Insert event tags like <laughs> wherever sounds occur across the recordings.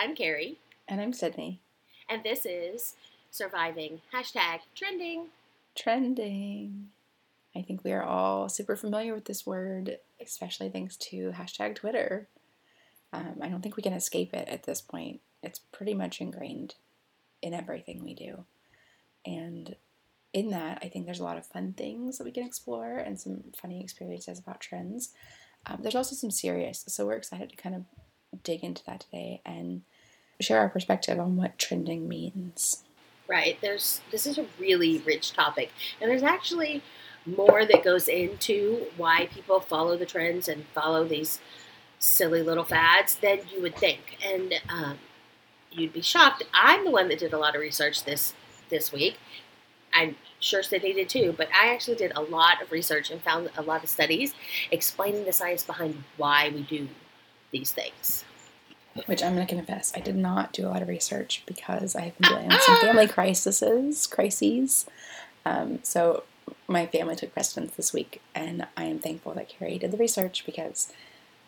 I'm Carrie. And I'm Sydney. And this is Surviving Hashtag Trending. Trending. I think we are all super familiar with this word, especially thanks to hashtag Twitter. Um, I don't think we can escape it at this point. It's pretty much ingrained in everything we do. And in that, I think there's a lot of fun things that we can explore and some funny experiences about trends. Um, there's also some serious, so we're excited to kind of dig into that today and share our perspective on what trending means. Right. There's this is a really rich topic, and there's actually more that goes into why people follow the trends and follow these silly little fads than you would think. And um, you'd be shocked. I'm the one that did a lot of research this this week. I'm sure Sydney did too, but I actually did a lot of research and found a lot of studies explaining the science behind why we do these things. Which I'm going to confess, I did not do a lot of research because I have been dealing with some family crises, crises. Um, so my family took precedence this week, and I am thankful that Carrie did the research because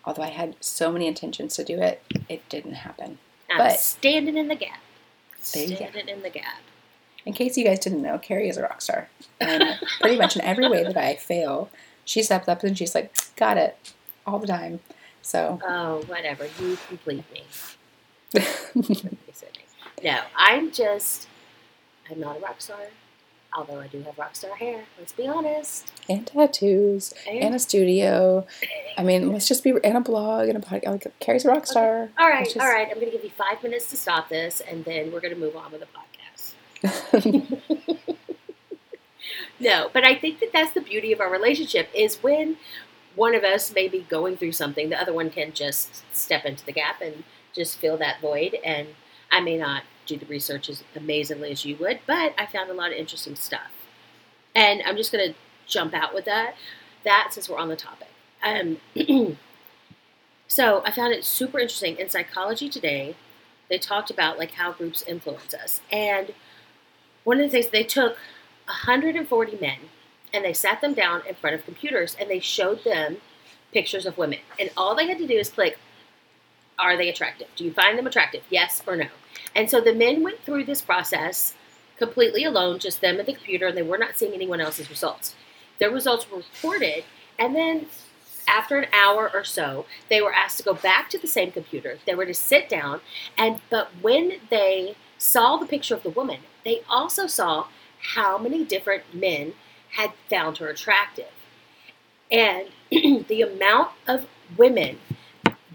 although I had so many intentions to do it, it didn't happen. I'm But- standing in the gap. There you go. Standing in the gap. In case you guys didn't know, Carrie is a rock star. And pretty much in every way that I fail, she steps up and she's like, got it, all the time. So, Oh, whatever. You complete me. <laughs> No, I'm just. I'm not a rock star. Although I do have rock star hair. Let's be honest. and tattoos, And- and a studio. I mean, let's just be, and a blog, and a podcast. Like, Carrie's a rock star. All right, just, all right. I'm going to give you five minutes to stop this, and then we're going to move on with the podcast. <laughs> <laughs> No, but I think that that's the beauty of our relationship is when one of us may be going through something, the other one can just step into the gap and just fill that void. And I may not do the research as amazingly as you would, but I found a lot of interesting stuff. And I'm just going to jump out with that. That since we're on the topic. Um, <clears throat> so I found it super interesting in Psychology Today. They talked about like how groups influence us, and one of the things they took 140 men and they sat them down in front of computers and they showed them pictures of women. And all they had to do is click, are they attractive? Do you find them attractive? Yes or no? And so the men went through this process completely alone, just them and the computer, and they were not seeing anyone else's results. Their results were reported, and then after an hour or so, they were asked to go back to the same computer. They were to sit down, and but when they saw the picture of the woman, they also saw how many different men had found her attractive. And <clears throat> the amount of women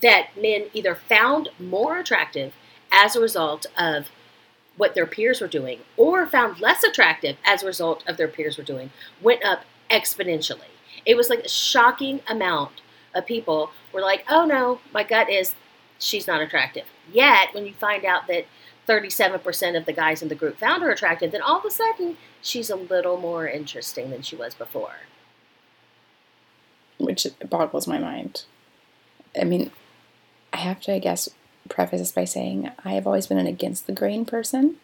that men either found more attractive as a result of what their peers were doing or found less attractive as a result of their peers were doing went up exponentially. It was like a shocking amount of people were like, oh no, my gut is she's not attractive. Yet, when you find out that 37% of the guys in the group found her attractive, then all of a sudden she's a little more interesting than she was before. which boggles my mind. I mean, I have to, I guess, preface this by saying I have always been an against the grain person.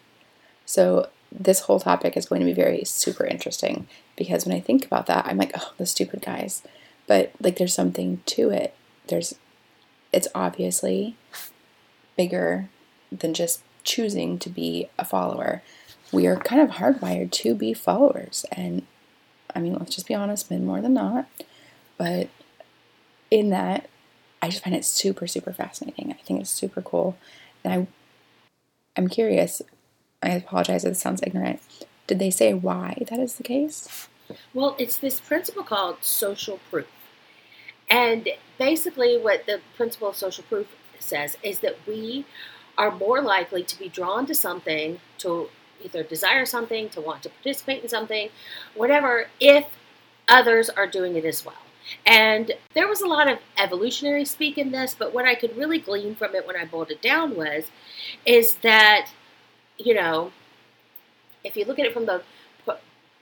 So this whole topic is going to be very super interesting because when I think about that, I'm like, oh, the stupid guys. But like, there's something to it. There's, it's obviously bigger than just choosing to be a follower. We are kind of hardwired to be followers, and I mean, let's just be honest, men more than not. But in that, I just find it super, super fascinating. I think it's super cool. And I I'm curious, I apologize if it sounds ignorant. Did they say why that is the case? Well, it's this principle called social proof. And basically, what the principle of social proof says is that we are more likely to be drawn to something, to either desire something, to want to participate in something, whatever, if others are doing it as well. And there was a lot of evolutionary speak in this, but what I could really glean from it when I boiled it down was, is that, you know, if you look at it from the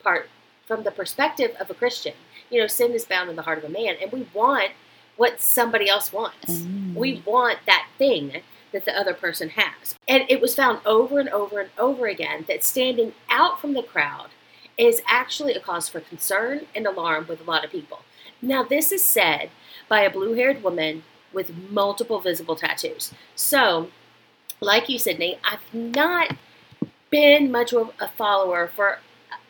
part from the perspective of a Christian, you know, sin is bound in the heart of a man, and we want what somebody else wants. Mm. We want that thing that the other person has. And it was found over and over and over again that standing out from the crowd is actually a cause for concern and alarm with a lot of people. Now, this is said by a blue haired woman with multiple visible tattoos. So, like you, Sydney, I've not been much of a follower for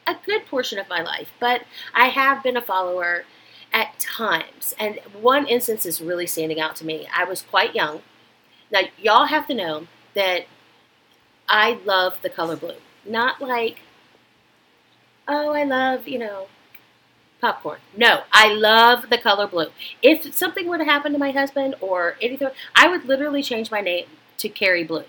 a good portion of my life, but I have been a follower at times. And one instance is really standing out to me. I was quite young. Now, y'all have to know that I love the color blue. Not like, oh, I love, you know, popcorn. No, I love the color blue. If something were to happen to my husband or anything, I would literally change my name to Carrie Blue.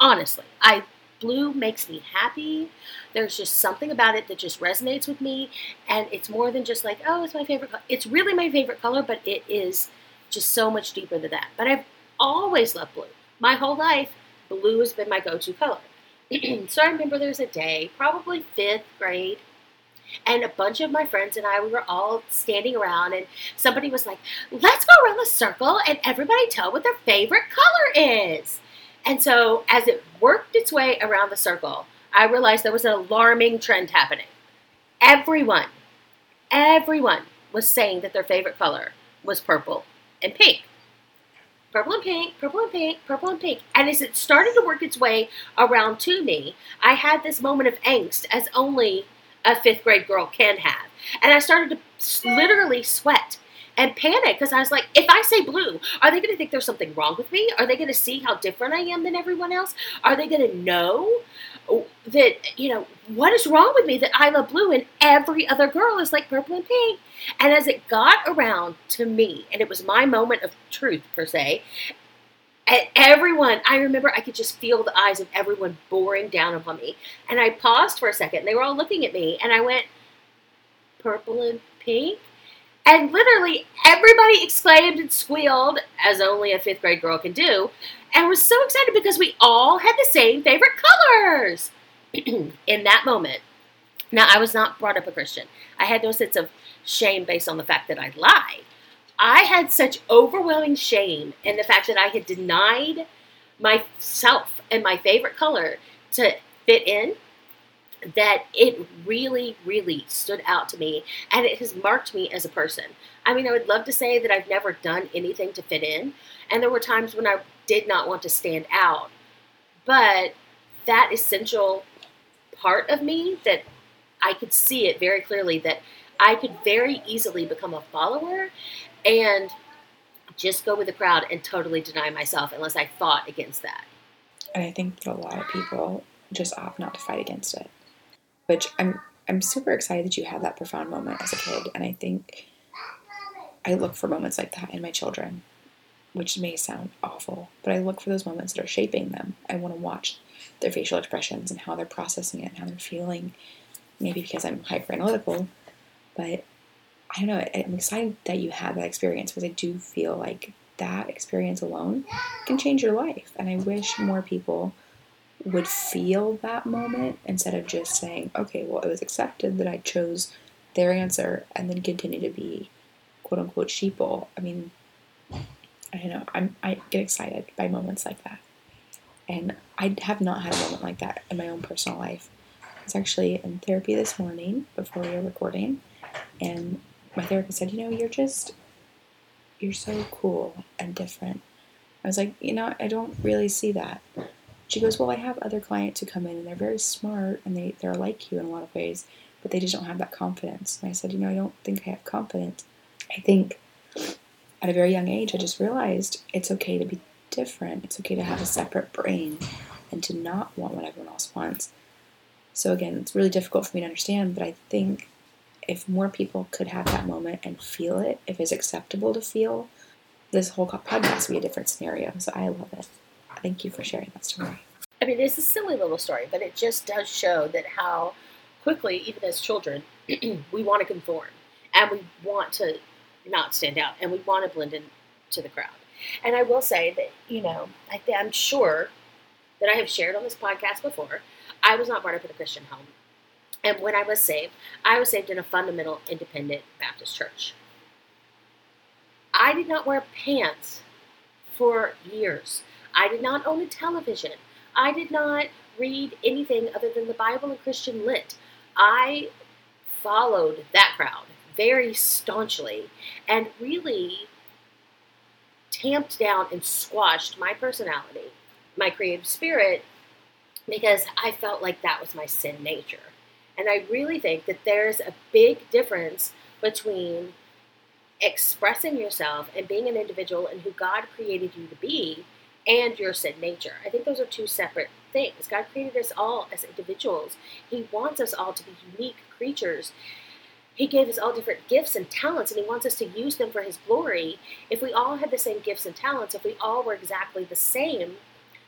Honestly, I blue makes me happy. There's just something about it that just resonates with me, and it's more than just like, oh, it's my favorite. color. It's really my favorite color, but it is just so much deeper than that. But I've always loved blue. My whole life, blue has been my go-to color. <clears throat> so I remember there was a day, probably fifth grade, and a bunch of my friends and I, we were all standing around, and somebody was like, let's go around the circle and everybody tell what their favorite color is. And so as it worked its way around the circle, I realized there was an alarming trend happening. Everyone, everyone was saying that their favorite color was purple and pink. Purple and pink, purple and pink, purple and pink. And as it started to work its way around to me, I had this moment of angst as only a fifth grade girl can have. And I started to literally sweat and panic because I was like, if I say blue, are they going to think there's something wrong with me? Are they going to see how different I am than everyone else? Are they going to know that, you know, what is wrong with me that I love blue and every other girl is like purple and pink? And as it got around to me, and it was my moment of truth per se, and everyone, I remember I could just feel the eyes of everyone boring down upon me. And I paused for a second. They were all looking at me, and I went, purple and pink? And literally everybody exclaimed and squealed, as only a fifth grade girl can do, and was so excited because we all had the same favorite colors. <clears throat> In that moment, now I was not brought up a Christian. I had no sense of shame based on the fact that I lied. I had such overwhelming shame in the fact that I had denied myself and my favorite color to fit in that it really, really stood out to me and it has marked me as a person. I mean, I would love to say that I've never done anything to fit in, and there were times when I did not want to stand out, but that essential part of me that I could see it very clearly that I could very easily become a follower and just go with the crowd and totally deny myself unless I fought against that. And I think that a lot of people just opt not to fight against it which I'm I'm super excited that you had that profound moment as a kid, and I think I look for moments like that in my children, which may sound awful, but I look for those moments that are shaping them. I want to watch their facial expressions and how they're processing it and how they're feeling. Maybe because I'm hyper analytical, but I don't know. I'm excited that you had that experience because I do feel like that experience alone can change your life, and I wish more people would feel that moment instead of just saying, okay, well, it was accepted that I chose their answer and then continue to be quote unquote sheeple. I mean, I don't know. I'm, I get excited by moments like that. And I have not had a moment like that in my own personal life. I was actually in therapy this morning before we were recording, and my therapist said, You know, you're just, you're so cool and different. I was like, You know, I don't really see that. She goes, Well, I have other clients who come in and they're very smart and they, they're like you in a lot of ways, but they just don't have that confidence. And I said, You know, I don't think I have confidence. I think at a very young age, I just realized it's okay to be different. It's okay to have a separate brain and to not want what everyone else wants. So, again, it's really difficult for me to understand, but I think if more people could have that moment and feel it, if it's acceptable to feel, this whole podcast would be a different scenario. So, I love it. Thank you for sharing that story. I mean, it's a silly little story, but it just does show that how quickly, even as children, <clears throat> we want to conform and we want to not stand out and we want to blend in to the crowd. And I will say that, you know, I th- I'm sure that I have shared on this podcast before, I was not brought up in a Christian home. And when I was saved, I was saved in a fundamental independent Baptist church. I did not wear pants for years. I did not own a television. I did not read anything other than the Bible and Christian Lit. I followed that crowd very staunchly and really tamped down and squashed my personality my creative spirit because I felt like that was my sin nature. And I really think that there's a big difference between expressing yourself and being an individual and who God created you to be and your sin nature. I think those are two separate things. God created us all as individuals. He wants us all to be unique creatures. He gave us all different gifts and talents, and He wants us to use them for His glory. If we all had the same gifts and talents, if we all were exactly the same,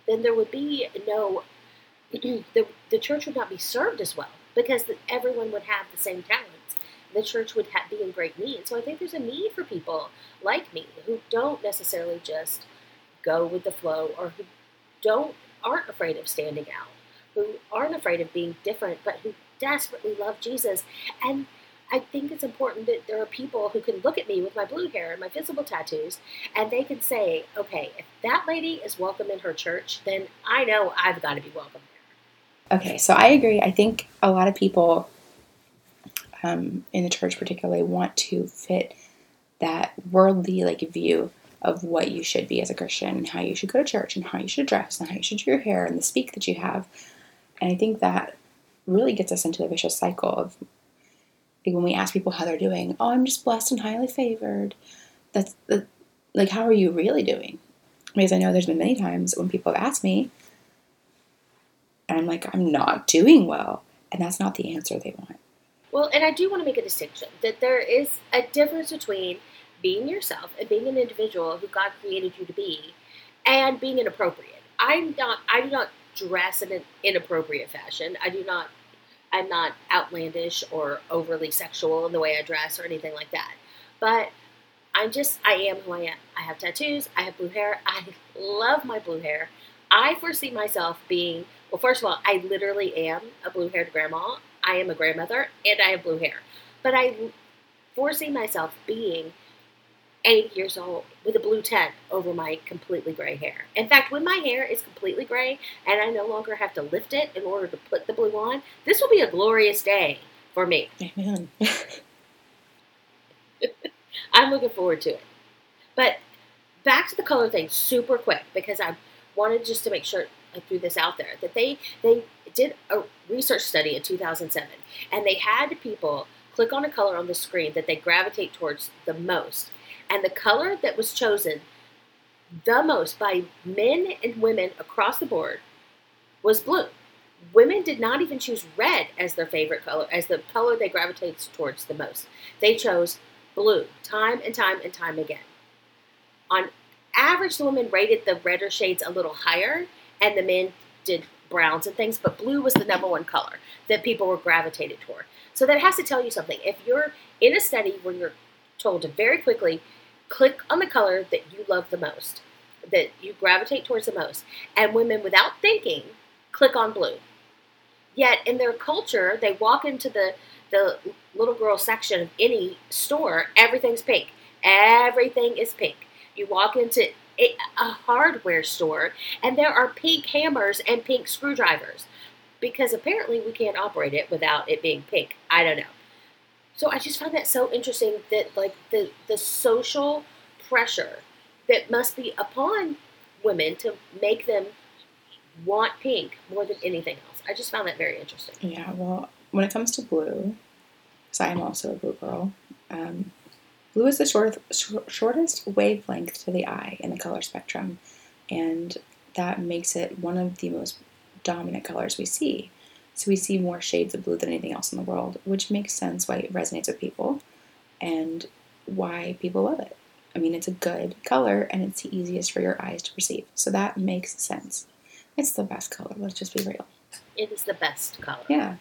then there would be no, <clears throat> the, the church would not be served as well because everyone would have the same talents. The church would be in great need. So I think there's a need for people like me who don't necessarily just go with the flow or who don't aren't afraid of standing out, who aren't afraid of being different, but who desperately love Jesus. And I think it's important that there are people who can look at me with my blue hair and my visible tattoos, and they can say, okay, if that lady is welcome in her church, then I know I've got to be welcome there. Okay, so I agree. I think a lot of people um, in the church, particularly, want to fit that worldly like view of what you should be as a Christian and how you should go to church and how you should dress and how you should do your hair and the speak that you have. And I think that really gets us into the vicious cycle of when we ask people how they're doing, oh, I'm just blessed and highly favored. That's the, like, how are you really doing? Because I know there's been many times when people have asked me, and I'm like, I'm not doing well. And that's not the answer they want. Well, and I do want to make a distinction that there is a difference between being yourself and being an individual who God created you to be and being inappropriate. I'm not I do not dress in an inappropriate fashion. I do not I'm not outlandish or overly sexual in the way I dress or anything like that. But I'm just I am who I am. I have tattoos, I have blue hair. I love my blue hair. I foresee myself being well, first of all, I literally am a blue haired grandma. I am a grandmother and I have blue hair. But I foresee myself being 80 years old with a blue tent over my completely gray hair. In fact, when my hair is completely gray and I no longer have to lift it in order to put the blue on, this will be a glorious day for me. Amen. <laughs> I'm looking forward to it. But back to the color thing super quick because I wanted just to make sure I threw this out there that they they did a research study in 2007 and they had people click on a color on the screen that they gravitate towards the most and the color that was chosen the most by men and women across the board was blue. Women did not even choose red as their favorite color, as the color they gravitated towards the most. They chose blue time and time and time again. On average, the women rated the redder shades a little higher, and the men did browns and things, but blue was the number one color that people were gravitated toward. So that has to tell you something. If you're in a study where you're told to very quickly click on the color that you love the most, that you gravitate towards the most. And women, without thinking, click on blue. Yet in their culture, they walk into the, the little girl section of any store, everything's pink. Everything is pink. You walk into a hardware store, and there are pink hammers and pink screwdrivers because apparently we can't operate it without it being pink. I don't know. So I just find that so interesting that like the the social pressure that must be upon women to make them want pink more than anything else. I just found that very interesting. Yeah, well, when it comes to blue, because I am also a blue girl, um, blue is the short, shortest wavelength to the eye in the color spectrum, and that makes it one of the most dominant colors we see. So we see more shades of blue than anything else in the world, which makes sense why it resonates with people and why people love it. I mean, it's a good color and it's the easiest for your eyes to perceive. So that makes sense. It's the best color. Let's just be real. It is the best color. Yeah.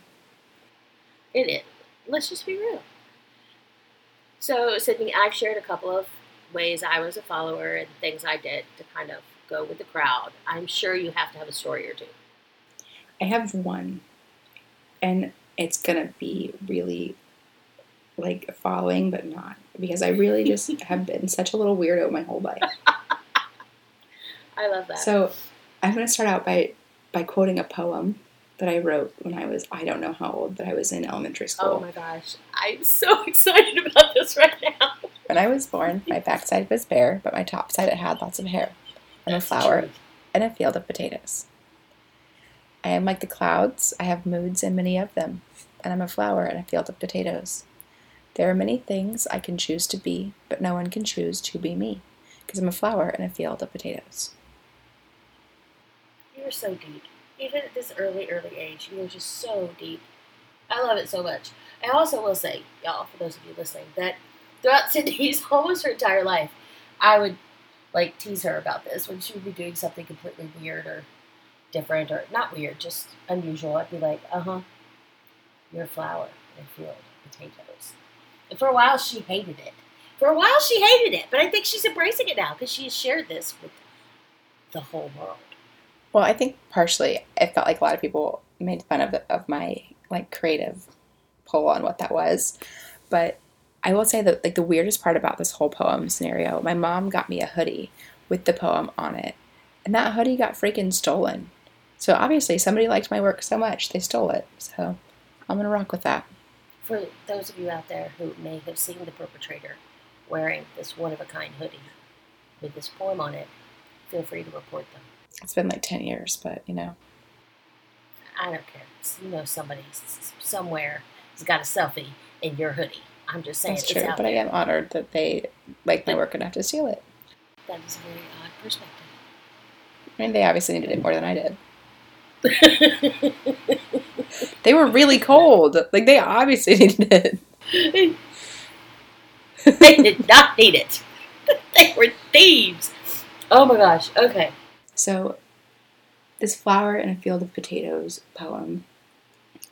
It is. Let's just be real. So, Sydney, I've shared a couple of ways I was a follower and things I did to kind of go with the crowd. I'm sure you have to have a story or two. I have one and it's gonna be really like following, but not because I really just <laughs> have been such a little weirdo my whole life. <laughs> I love that. So I'm gonna start out by by quoting a poem that I wrote when I was I don't know how old, but I was in elementary oh school. Oh my gosh, I'm so <laughs> excited about this right now. When I was born, my backside was bare, but my top side it had lots of hair. I'm a flower, and a field of potatoes. I am like the clouds, I have moods and many of them, and I'm a flower in a field of potatoes. There are many things I can choose to be, but no one can choose to be me, because I'm a flower in a field of potatoes. You are so deep. Even at this early, early age, you are just so deep. I love it so much. I also will say, y'all, for those of you listening, that throughout <laughs> Cindy's almost her entire life, I would like tease her about this when she would be doing something completely weird or different or not weird, just unusual. I'd be like, uh huh, you're a flower in a field of potatoes. And for a while, she hated it. For a while, she hated it, but I think she's embracing it now because she has shared this with the whole world. Well, I think partially I felt like a lot of people made fun of of my like creative pull on what that was, but I will say that like the weirdest part about this whole poem scenario, my mom got me a hoodie with the poem on it, and that hoodie got freaking stolen. So obviously somebody liked my work so much they stole it. So I'm gonna rock with that. For those of you out there who may have seen the perpetrator wearing this one of a kind hoodie with this poem on it, feel free to report them. It's been like ten years, but you know. I don't care. You know somebody somewhere has got a selfie in your hoodie. I'm just saying. That's true, but there. I am honored that they like my work enough to steal it. That is a very odd perspective. I mean, they obviously needed it more than I did. <laughs> they were really cold. Like they obviously <laughs> needed it. <laughs> they did not need it. they were thieves. Oh my gosh. Okay. So, this flower in a field of potatoes poem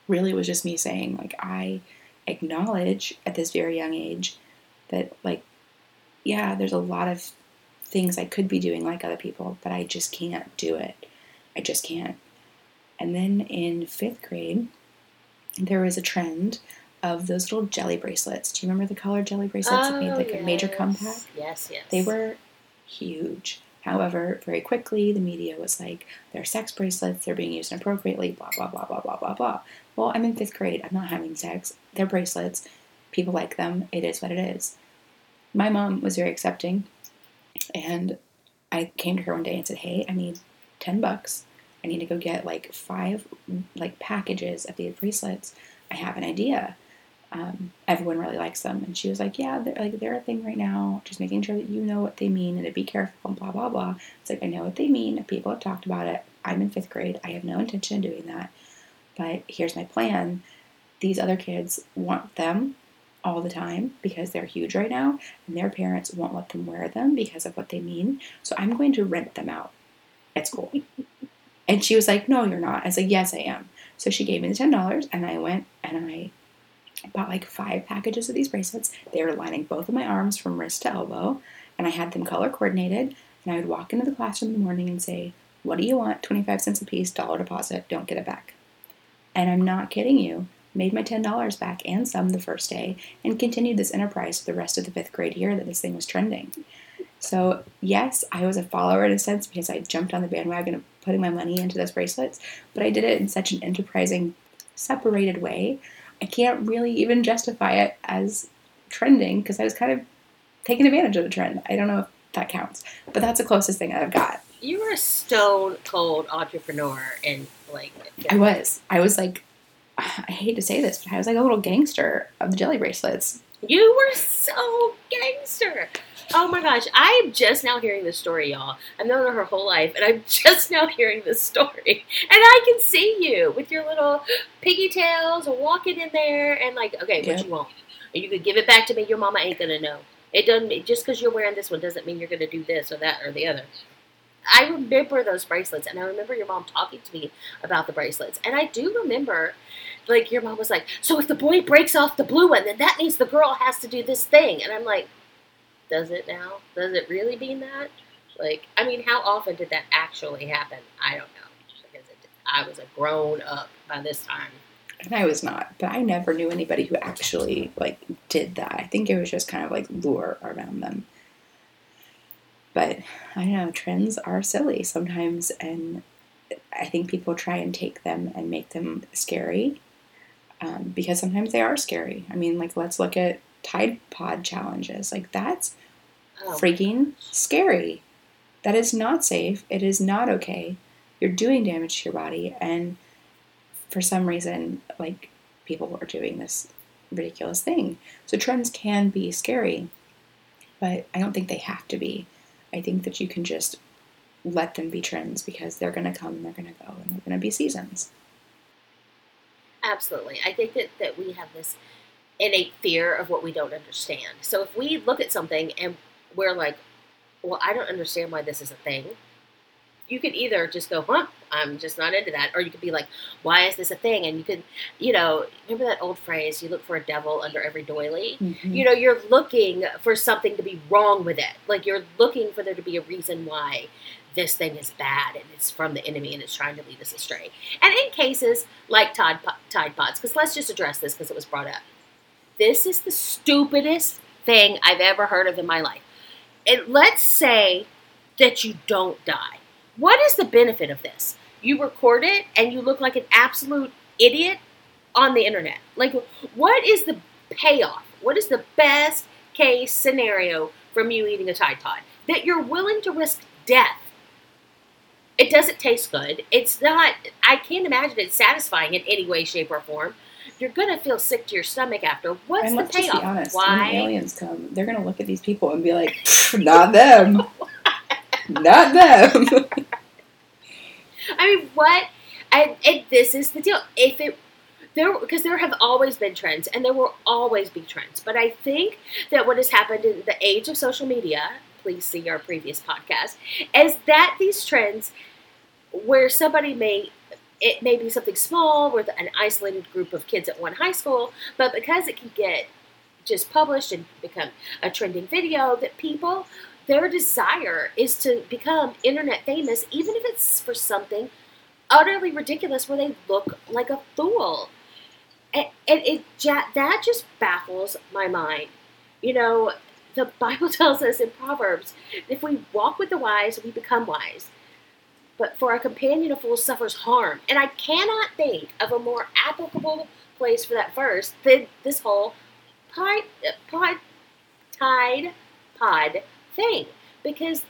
really was just me saying, like, I acknowledge at this very young age that, like, yeah, there's a lot of things I could be doing like other people, but I just can't do it. I just can't. And then in fifth grade, there was a trend of those little jelly bracelets. Do you remember the colored jelly bracelets oh, that made like oh, yes. a major comeback? Yes, yes. They were huge. However, very quickly the media was like, they're sex bracelets, they're being used inappropriately, blah, blah, blah, blah, blah, blah, blah. Well, I'm in fifth grade. I'm not having sex. They're bracelets. People like them. It is what it is. My mom was very accepting. And I came to her one day and said, hey, I need 10 bucks. I need to go get like five like packages of these bracelets. I have an idea um, everyone really likes them. And she was like, yeah, they're like they're a thing right now. Just making sure that you know what they mean and to be careful and blah blah blah. It's like I know what they mean. People have talked about it. I'm in fifth grade. I have no intention of doing that. But here's my plan. These other kids want them all the time because they're huge right now, and their parents won't let them wear them because of what they mean. So I'm going to rent them out at school. And she was like, No, you're not. I was like, Yes, I am. So she gave me the ten dollars, and I went and I I bought like five packages of these bracelets. They were lining both of my arms from wrist to elbow, and I had them color coordinated. And I would walk into the classroom in the morning and say, What do you want? 25 cents a piece, dollar deposit, don't get it back. And I'm not kidding you. Made my $10 back and some the first day, and continued this enterprise for the rest of the fifth grade year that this thing was trending. So, yes, I was a follower in a sense because I jumped on the bandwagon of putting my money into those bracelets, but I did it in such an enterprising, separated way I can't really even justify it as trending because I was kind of taking advantage of the trend. I don't know if that counts, but that's the closest thing that I've got. You were a stone cold entrepreneur, and like I was. I was like, <sighs> I hate to say this, but I was like a little gangster of the jelly bracelets. You were so gangster. Oh my gosh, I'm just now hearing this story, y'all. I've known her her whole life, and I'm <laughs> just now hearing this story. And I can see you with your little piggy tails walking in there, and like, okay, what you want? You could give it back to me. Your mama ain't gonna know. It doesn't just because you're wearing this one doesn't mean you're gonna do this or that or the other. I remember those bracelets, and I remember your mom talking to me about the bracelets, and I do remember like your mom was like, so if the boy breaks off the blue one, then that means the girl has to do this thing. And I'm like, does it now? Does it really mean that? Like, I mean, how often did that actually happen? I don't know. Because it, I was a grown up by this time. And I was not, but I never knew anybody who actually like did that. I think it was just kind of like lure around them. But I know, trends are silly sometimes, and I think people try and take them and make them scary um, because sometimes they are scary. I mean, like let's look at Tide Pod challenges. Like that's oh. freaking scary. That is not safe. It is not okay. You're doing damage to your body. And for some reason, like people are doing this ridiculous thing. So trends can be scary, but I don't think they have to be. I think that you can just let them be trends because they're going to come and they're going to go and they're going to be seasons. Absolutely. I think that, that we have this innate fear of what we don't understand. So if we look at something and we're like, well, I don't understand why this is a thing, you could either just go, huh, I'm just not into that, or you could be like, why is this a thing? And you could, you know, remember that old phrase, you look for a devil under every doily? Mm-hmm. You know, you're looking for something to be wrong with it. Like you're looking for there to be a reason why this thing is bad and it's from the enemy and it's trying to lead us astray. And in cases like Tide, Tide Pods, because let's just address this because it was brought up. This is the stupidest thing I've ever heard of in my life. And let's say that you don't die. What is the benefit of this? You record it and you look like an absolute idiot on the internet. Like, what is the payoff? What is the best case scenario from you eating a Tide Pod? That you're willing to risk death it doesn't taste good. It's not, I can't imagine it's satisfying in any way, shape, or form. You're going to feel sick to your stomach after. What's and the payoff? Just be honest, Why? When aliens come, they're going to look at these people and be like, not them. <laughs> not them. <laughs> I mean, what? And, and this is the deal. If it there because there have always been trends and there will always be trends but i think that what has happened in the age of social media please see our previous podcast, is that these trends where somebody may it may be something small with an isolated group of kids at one high school, but because it can get just published and become a trending video, that people their desire is to become internet famous, even if it's for something utterly ridiculous where they look like a fool. And, it that just baffles my mind. You know, the Bible <laughs> tells us in Proverbs if we walk with the wise, we become wise. But for a companion of fools suffers harm. And I cannot think of a more applicable place for that verse than this whole pod, pod, tide pod thing. Because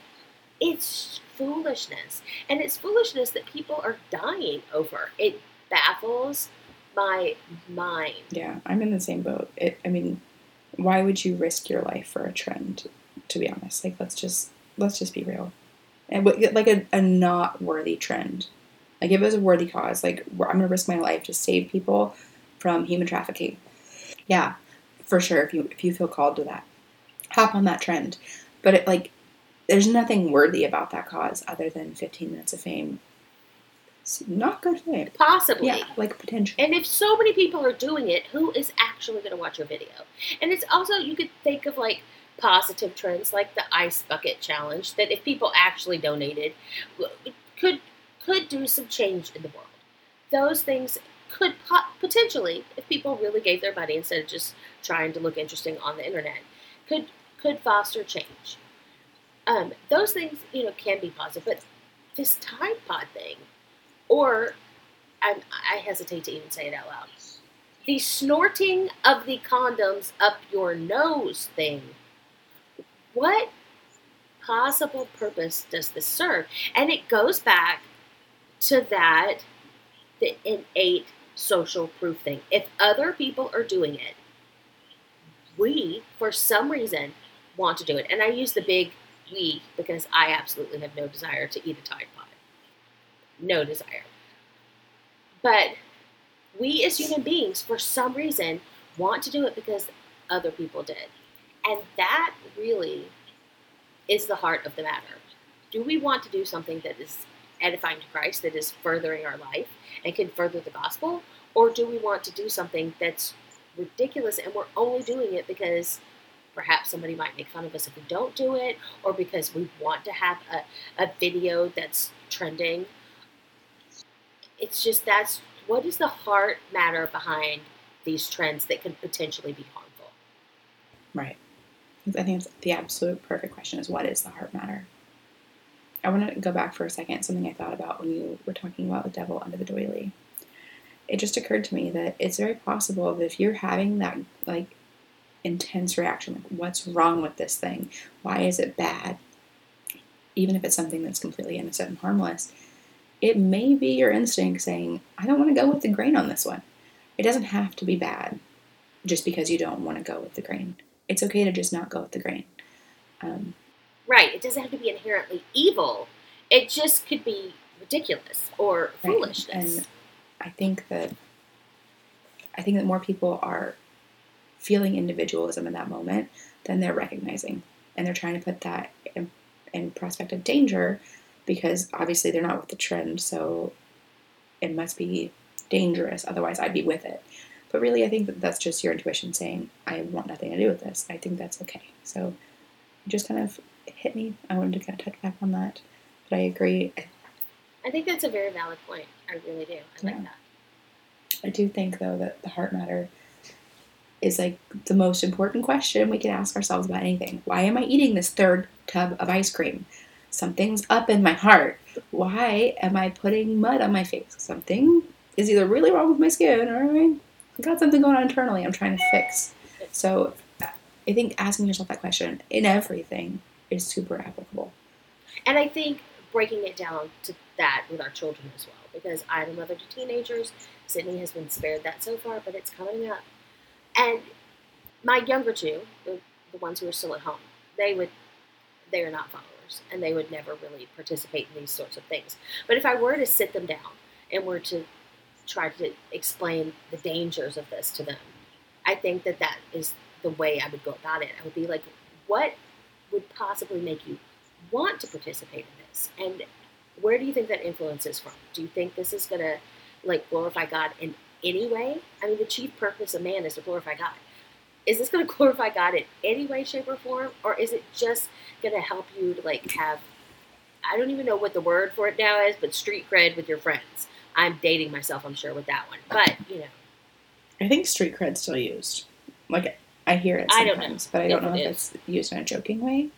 it's foolishness. And it's foolishness that people are dying over. It baffles my mind. Yeah, I'm in the same boat. It, I mean, why would you risk your life for a trend? To be honest, like let's just let's just be real, and like a, a not worthy trend. Like if it was a worthy cause, like I'm gonna risk my life to save people from human trafficking. Yeah, for sure. If you if you feel called to that, hop on that trend. But it like there's nothing worthy about that cause other than 15 minutes of fame not good thing. Possibly. Yeah, like potential. And if so many people are doing it, who is actually going to watch your video? And it's also, you could think of like positive trends like the ice bucket challenge that if people actually donated could could do some change in the world. Those things could potentially, if people really gave their money instead of just trying to look interesting on the internet, could could foster change. Um, those things, you know, can be positive, but this Tide Pod thing, or I'm, I hesitate to even say it out loud. The snorting of the condoms up your nose thing. What possible purpose does this serve? And it goes back to that the innate social proof thing. If other people are doing it, we, for some reason, want to do it. And I use the big we because I absolutely have no desire to eat a Tide Pod no desire. But we as human beings, for some reason, want to do it because other people did. And that really is the heart of the matter. Do we want to do something that is edifying to Christ, that is furthering our life and can further the gospel? Or do we want to do something that's ridiculous and we're only doing it because perhaps somebody might make fun of us if we don't do it, or because we want to have a, a video that's trending it's just that's what is the heart matter behind these trends that could potentially be harmful? Right. I think it's the absolute perfect question is what is the heart matter? I want to go back for a second, something I thought about when you were talking about the devil under the doily. It just occurred to me that it's very possible that if you're having that like intense reaction, like what's wrong with this thing? Why is it bad? even if it's something that's completely innocent and harmless, it may be your instinct saying, I don't want to go with the grain on this one. It doesn't have to be bad just because you don't want to go with the grain. It's okay to just not go with the grain. Um, right. It doesn't have to be inherently evil. It just could be ridiculous or right. foolishness. And I think that I think that more people are feeling individualism in that moment than they're recognizing, and they're trying to put that in, in prospect of danger because obviously they're not with the trend, so it must be dangerous. Otherwise, I'd be with it. But really, I think that that's just your intuition saying, I want nothing to do with this. I think that's okay. So it just kind of hit me. I wanted to kind of touch back on that. But I agree. I think that's a very valid point. I really do. I yeah. like that. I do think, though, that the heart matter is like the most important question we can ask ourselves about anything. Why am I eating this third tub of ice cream? Something's up in my heart. Why am I putting mud on my face? Something is either really wrong with my skin or I got something going on internally I'm trying to fix. So I think asking yourself that question in everything is super applicable. And I think breaking it down to that with our children as well, because I'm a mother to teenagers. Sydney has been spared that so far, but it's coming up. And my younger two, the, the ones who are still at home, they would, they are not followers, and they would never really participate in these sorts of things. But if I were to sit them down and were to try to explain the dangers of this to them, I think that that is the way I would go about it. I would be like, what would possibly make you want to participate in this? And where do you think that influence is from? Do you think this is going to like glorify God in any way? I mean, the chief purpose of man is to glorify God. Is this going <laughs> to glorify God in any way, shape, or form, or is it just going to help you to like have? I don't even know what the word for it now is, but street cred with your friends. I'm dating myself, I'm sure, with that one, but you know. I think street cred's still used. Like I hear it sometimes, I but I don't know if it's used in a joking way.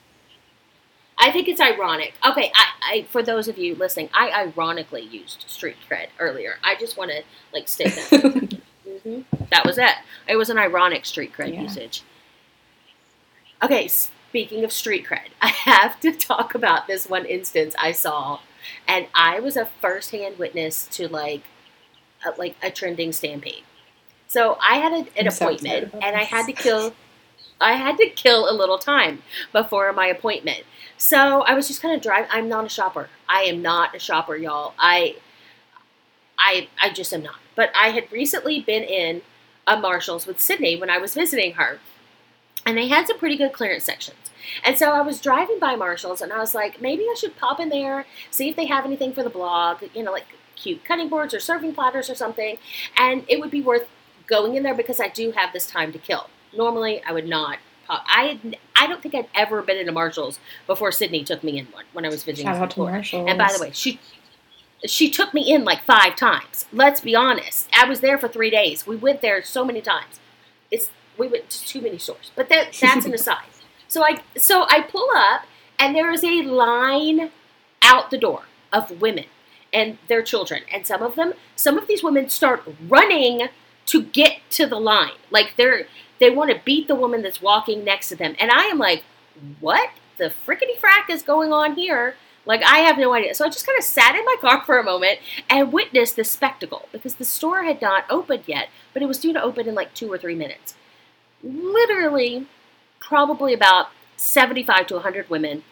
I think it's ironic. Okay, I, I for those of you listening, I ironically used street cred earlier. I just want to like state that. <laughs> mm-hmm. That was it. It was an ironic street cred yeah. usage. Okay, speaking of street cred, <laughs> I have to talk about this one instance I saw, and I was a first-hand witness to like, a, like a trending stampede. So I had a, an I'm appointment, so and I had to kill. I had to kill a little time before my appointment. So I was just kind of driving. I'm not a shopper. I am not a shopper, y'all. I, I, I just am not. But I had recently been in a Marshalls with Sydney when I was visiting her, and they had some pretty good clearance sections. And so I was driving by Marshalls, and I was like, maybe I should pop in there, see if they have anything for the blog, you know, like cute cutting boards or serving platters or something. And it would be worth going in there because I do have this time to kill. Normally, I would not I I don't think I'd ever been in a Marshalls before Sydney took me in one when I was visiting. Shout out to Marshalls. And by the way, she she took me in like five times. Let's be honest. I was there for three days. We went there so many times. It's we went to too many stores. But that <laughs> that's an aside. So I so I pull up and there is a line out the door of women and their children. And some of them, some of these women start running to get to the line. Like they're they want to beat the woman that's walking next to them. And I am like, what the frickety frack is going on here? Like, I have no idea. So I just kind of sat in my car for a moment and witnessed the spectacle because the store had not opened yet, but it was due to open in like two or three minutes. Literally, probably about 75 to 100 women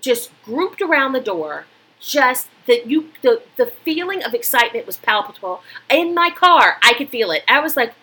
just grouped around the door just that you the the feeling of excitement was palpable in my car i could feel it i was like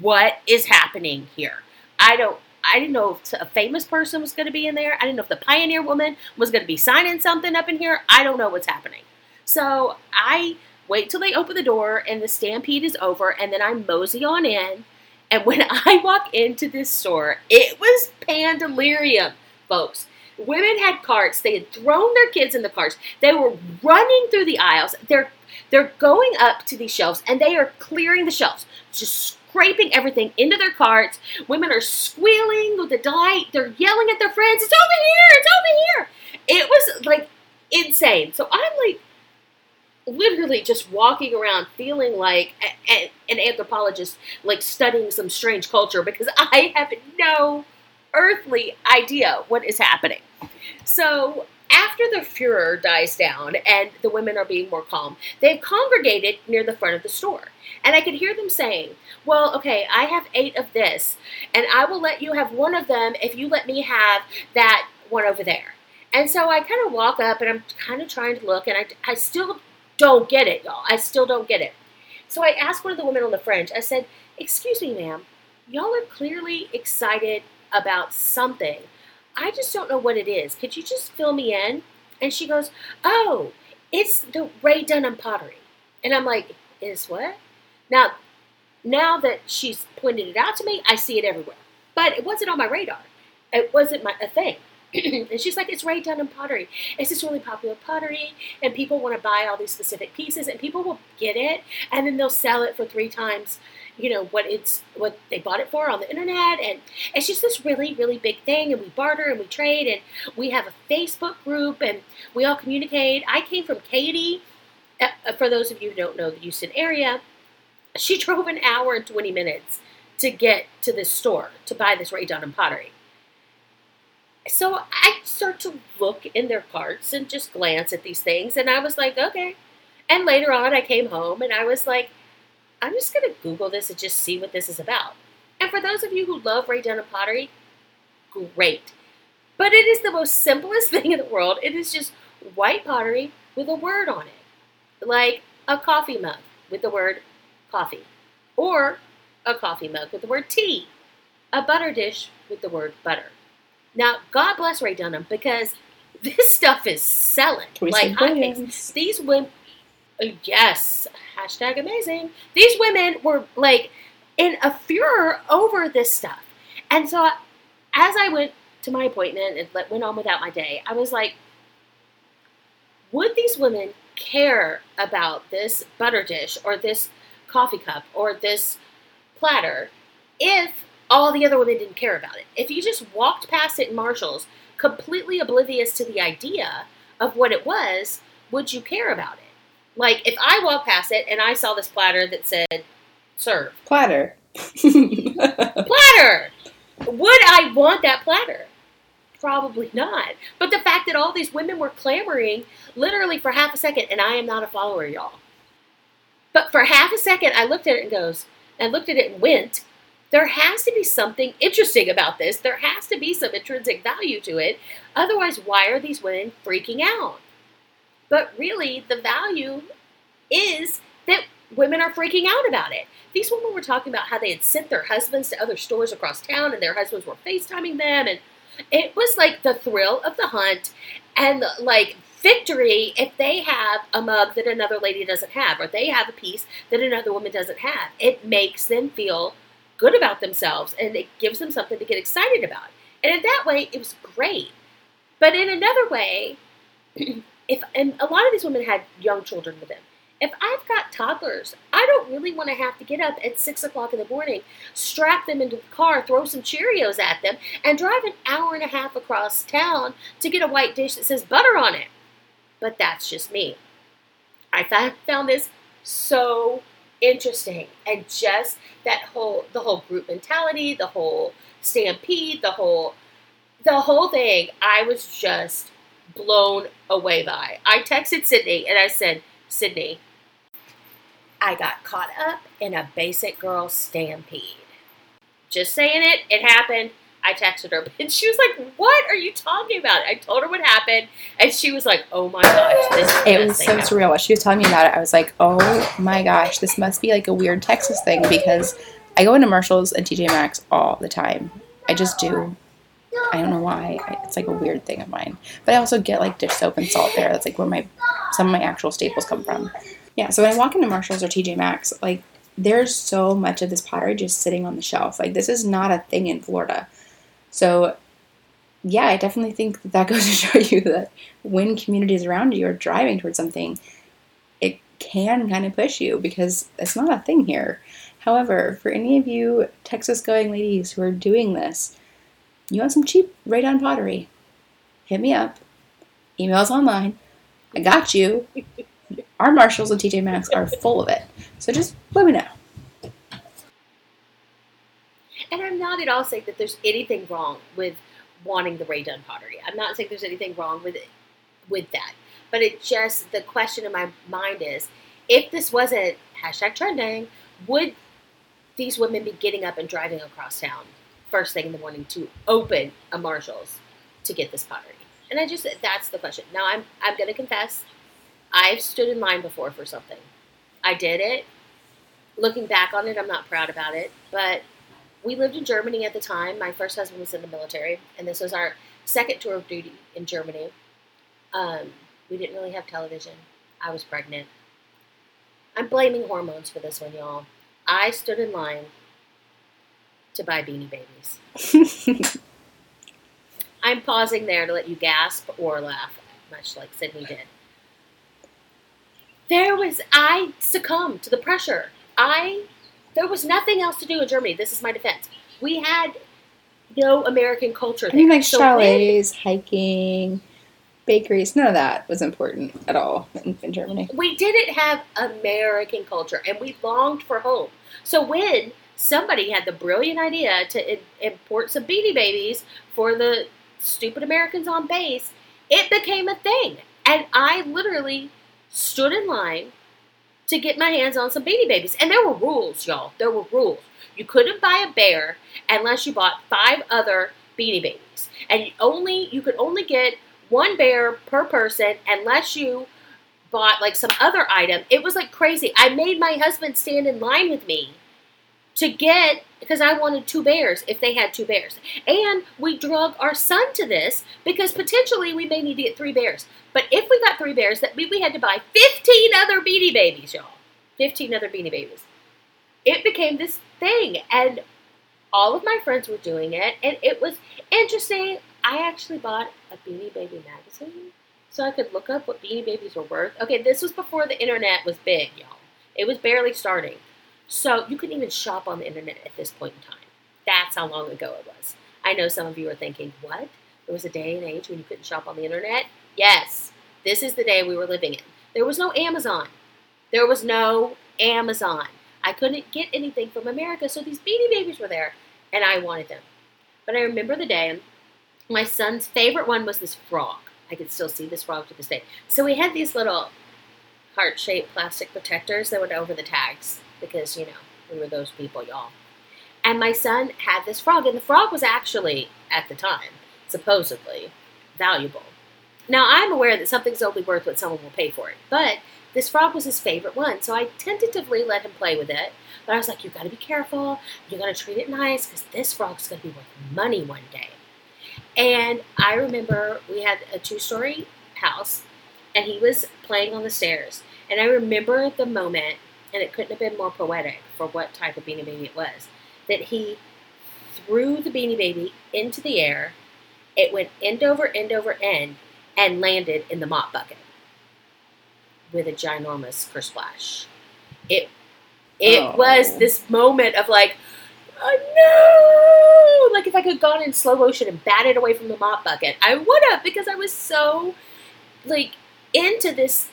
what is happening here? I don't I didn't know if a famous person was going to be in there. I didn't know if the pioneer woman was going to be signing something up in here. I don't know what's happening. So I wait till they open the door and the stampede is over, and then I mosey on in. And when <laughs> I walk into this store, it was pandemonium, folks. Women had carts. They had thrown their kids in the carts. They were running through the aisles. They're they're going up to these shelves and they are clearing the shelves, just scraping everything into their carts. Women are squealing with delight. They're yelling at their friends, It's over here! It's over here! It was like insane. So I'm like literally just walking around feeling like a, a, an anthropologist, like studying some strange culture because <laughs> I have no earthly idea what is happening. So after the furor dies down and the women are being more calm, they've congregated near the front of the store. And I could hear them saying, Well, okay, I have eight of this, and I will let you have one of them if you let me have that one over there. And so I kind of walk up and I'm kind of trying to look, and I, I still don't get it, y'all. I still don't get it. So I asked one of the women on the fringe, I said, Excuse me, ma'am, y'all are clearly excited about something. I just don't know what it is. Could you just fill me in? And she goes, Oh, it's the Rae Dunham pottery. And I'm like, Is what? Now, now that she's pointed it out to me, I see it everywhere. But it wasn't on my radar. It wasn't my a thing. <clears throat> and she's like, it's Rae in pottery. It's this really popular pottery, and people want to buy all these specific pieces, and people will get it, and then they'll sell it for three times, you know, what it's what they bought it for on the internet, and it's just this really, really big thing. And we barter and we trade, and we have a Facebook group, and we all communicate. I came from Katy. Uh, for those of you who don't know the Houston area, she <laughs> drove an hour and 20 minutes to get to this store to buy this Rae Dunham pottery. So I start to look in their carts and just glance at these things, and I was like, okay. And later on, I came home and I was like, I'm just going to Google this and just see what this is about. And for those of you who love Rae Dunham pottery, great. But it is the most simplest <laughs> thing in the world. It is just white pottery with a word on it, like a coffee mug with the word coffee, or a coffee mug with the word tea, a butter dish with the word butter. Now, God bless Rae Dunham because this <laughs> stuff is selling like hotcakes. These women, uh, yes, hashtag amazing. These women were like in a furor over this stuff, and so as I went to my appointment and went on without my day, I was like, would these women care about this butter dish or this coffee cup or this platter if all the other women didn't care about it. If you just walked past it in Marshall's, completely oblivious to the idea of what it was, would you care about it? Like, if I walked past it and I saw this platter that said, serve. Platter. <laughs> platter! Would I want that platter? Probably not. But the fact that all these women were clamoring literally for half a second, and I am not a follower, y'all. But for half a second, I looked at it and goes, and looked at it and went, there has to be something interesting about this. There has to be some intrinsic value to it. Otherwise, why are these women freaking out? But really, the value is that women are freaking out about it. These women were talking about how they had sent their husbands to other stores across town and their husbands were FaceTiming them. And it was like the thrill of the hunt and like victory if they have a mug that another lady doesn't have or they have a piece that another woman doesn't have. It makes them feel good about themselves and it gives them something to get excited about. And in that way, it was great. But in another way, <clears throat> if and a lot of these women had young children with them. If I've got toddlers, I don't really want to have to get up at six o'clock in the morning, strap them into the car, throw some Cheerios at them, and drive an hour and a half across town to get a white dish that says butter on it. But that's just me. I found this so interesting. And just that whole the whole group mentality the whole stampede the whole the whole thing i was just blown away by. I texted sydney and i said sydney i got caught up in a basic girl stampede. Just saying it. It happened I texted her, and she was like, "What are you talking about?" I told her what happened, and she was like, "Oh my gosh, this." it was so surreal. While she was telling me about it, I was like, "Oh my gosh, this must be like a weird Texas thing," because I go into Marshalls and TJ Maxx all the time. I just do. I don't know why. It's like a weird thing of mine. But I also get like dish soap and salt there. That's like where my some of my actual staples come from. Yeah. So when I walk into Marshalls or TJ Maxx, like there's so much of this pottery just sitting on the shelf. Like this is not a thing in Florida. So, yeah, I definitely think that, that <laughs> goes to show you that when communities around you are driving towards something, it can kind of push you because it's not a thing here. However, for any of you Texas going ladies who are doing this, you want some cheap Dunham pottery, hit me up. Emails online. I got you. <laughs> Our Marshalls and TJ Maxx are full of it. So just let me know. And I'm not at all saying that there's anything wrong with wanting the Rae Dunham pottery. I'm not saying there's anything wrong with with that. But it just the question in my mind is, if this wasn't hashtag trending, would these women be getting up and driving across town first thing in the morning to open a Marshalls to get this pottery? And I just that's the question. Now I'm I'm gonna confess, I've stood in line before for something. I did it. Looking back on it, I'm not proud about it, but we lived in Germany at the time. My first husband was in the military, and this was our second tour of duty in Germany. Um, we didn't really have television. I was pregnant. I'm blaming hormones for this one, y'all. I stood in line to buy beanie babies. <laughs> I'm pausing there to let you gasp or laugh, much like Sydney did. There was, I succumbed to the pressure. I, there was nothing else to do in Germany. This is my defense. We had no American culture I there. mean, like So when- hiking, bakeries, none of that was important at all in, in Germany. we didn't have American culture and we longed for home. So when somebody had the brilliant idea to import some beanie babies for the stupid Americans on base, it became a thing. And I literally stood in line to get my hands on some beanie babies. And there were rules, y'all. There were rules. You couldn't buy a bear unless you bought five other beanie babies. And you only you could only get one bear per person unless you bought like some other item. It was like crazy. I made my husband stand in line with me to get because I wanted two bears if they had two bears. And we drug our son to this because potentially we may need to get three bears. But if we got three bears, that means we had to buy 15 other beanie babies, y'all. 15 other beanie babies. It became this thing and all of my friends were doing it and it was interesting. I actually bought a Beanie Baby magazine so I could look up what Beanie Babies were worth. Okay, this was before the internet was big, y'all. It was barely starting. So you couldn't even shop on the internet at this point in time. That's how long ago it was. I know some of you are thinking, what? There was a day and age when you couldn't shop on the internet? Yes, this is the day we were living in. There was no Amazon. There was no Amazon. I couldn't get anything from America, so these beanie babies were there, and I wanted them. But I remember the day, my son's favorite one was this frog. I could still see this frog to this day. So we had these little heart shaped plastic protectors that went over the tags because, you know, we were those people, y'all. And my son had this frog, and the frog was actually, at the time, supposedly valuable. Now, I'm aware that something's only worth what someone will pay for it, but this frog was his favorite one, so I tentatively let him play with it. But I was like, "You've gotta be careful, you gotta treat it nice, because this frog's gonna be worth money one day. And I remember we had a two story house, and he was playing on the stairs. And I remember the moment, and it couldn't have been more poetic for what type of beanie baby it was, that he threw the beanie baby into the air. It went end over end over end and landed in the mop bucket with a ginormous kersplash. It it Oh. was this moment of like, oh no! Like if I could have gone in slow motion and batted away from the mop bucket, I would have because I was so like into this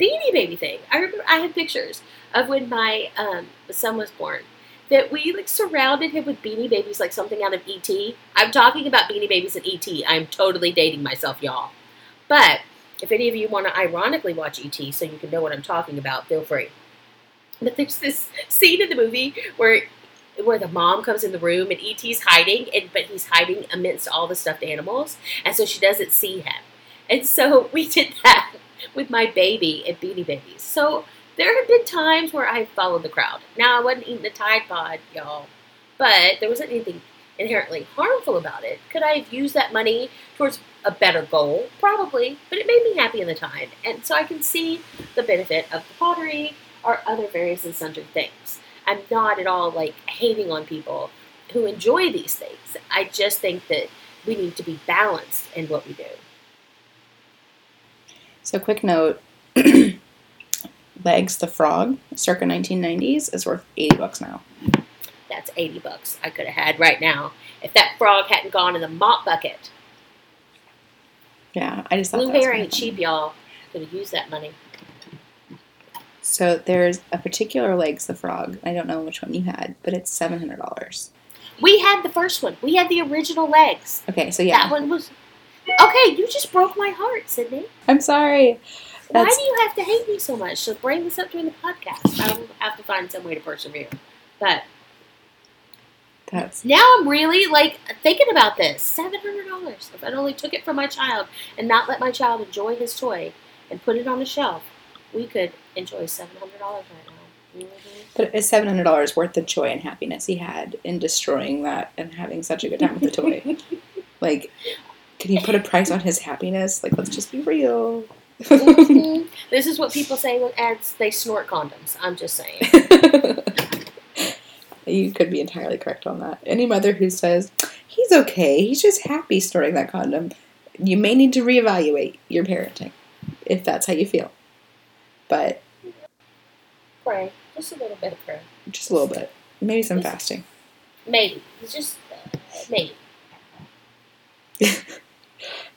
beanie baby thing. I remember I had pictures of when my um, son was born that we like surrounded him with beanie babies like something out of ET. I'm talking about beanie babies and ET. I'm totally dating myself, y'all. But if any of you want to ironically watch ET so you can know what I'm talking about, feel free. But there's this scene in the movie where where the mom comes in the room and ET's hiding, and but he's hiding amidst all the stuffed animals, and so she doesn't see him. And so <laughs> we did that with my baby and Beanie Babies. So there have been times where I followed the crowd. Now I wasn't eating the Tide Pod, y'all, but there wasn't anything inherently harmful about it. Could I have used that money towards a better goal? Probably, but it made me happy in the time, and so I can see the benefit of the pottery or other various and sundry things. I'm not at all like hating on people who enjoy these things. I just think that we need to be balanced in what we do. So, quick note Legs the Frog, circa 1990s, is worth 80 bucks now. That's 80 bucks I could have had right now if that frog hadn't gone in the mop bucket. Yeah, I just thought Blue hair ain't cheap, y'all. Could have used that money. So, there's a particular Legs the Frog. I don't know which one you had, but it's $700. We had the first one. We had the original legs. Okay, so yeah. That one was Okay, you just broke my heart, Sydney. I'm sorry. Why do you have to hate me so much? So bring this up during the podcast. I will have to find some way to persevere. But That's now I'm really like thinking about this. Seven hundred dollars. If I only took it from my child and not let my child enjoy his toy and put it on the shelf, we could enjoy seven hundred dollars right now. Mhm. but it's seven hundred dollars worth the joy and happiness he had in destroying that and having such a good time with the toy. <laughs> like, can you put a price on his happiness? Like, let's just be real. <laughs> This is what people say when ads they snort condoms. I'm just saying. <laughs> you could be entirely correct on that. Any mother who says he's okay, he's just happy snorting that condom, you may need to reevaluate your parenting if that's how you feel. But Pray. Just a little bit of prayer. just a little bit, maybe some fasting. Maybe. It's just uh, maybe. <laughs>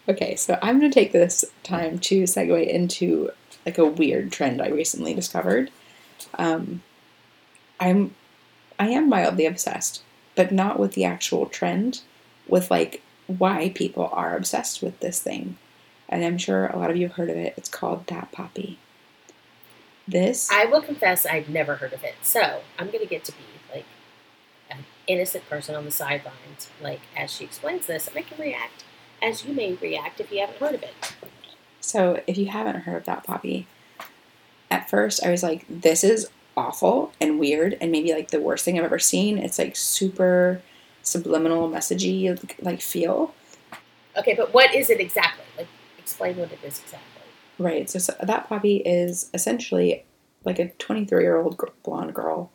Okay, so I'm going to take this time to segue into like a weird trend I recently discovered. Um, I'm I am mildly obsessed, but not with the actual trend, with like why people are obsessed with this thing. And I'm sure a lot of you have heard of it. It's called That Poppy. This I will confess I've never heard of it. So I'm gonna get to be like an innocent person on the sidelines, like as she explains this, and I can react as you may react if you haven't heard of it. So, if you haven't heard of that poppy, at first I was like, this is awful and weird and maybe like the worst thing I've ever seen. It's like super subliminal, messagey like feel. Okay, but what is it exactly? Like explain what it is exactly. Right. So, so that poppy is essentially like a 23 year old blonde girl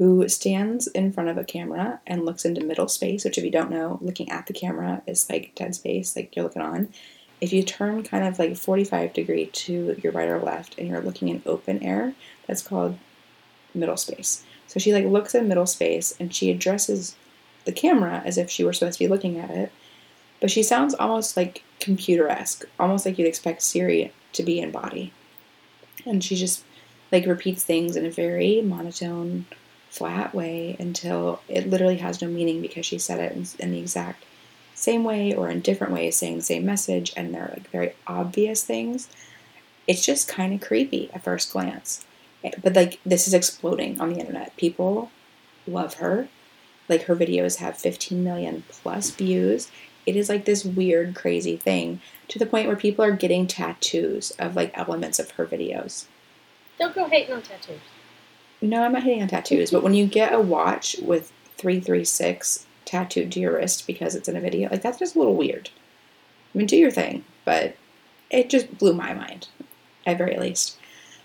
who stands in front of a camera and looks into middle space, which, if you don't know, looking at the camera is like dead space, like you're looking on. If you turn kind of like 45 degree to your right or left and you're looking in open air, that's called middle space. So she like looks in middle space and she addresses the camera as if she were supposed to be looking at it, but she sounds almost like computer esque, almost like you'd expect Siri to be in body. And she just like repeats things in a very monotone, flat way until it literally has no meaning because she said it in, in the exact same way or in different ways, saying the same message, and they're like very obvious things. It's just kind of creepy at first glance. Eh, but like this is exploding on the internet. People love her. Like her videos have 15 million plus views. It is like this weird, crazy thing to the point where people are getting tattoos of like elements of her videos. Don't go hating on tattoos. No, I'm not hitting on tattoos, but when you get a watch with 336 tattooed to your wrist because it's in a video, like that's just a little weird. I mean, do your thing, but it just blew my mind, at very least.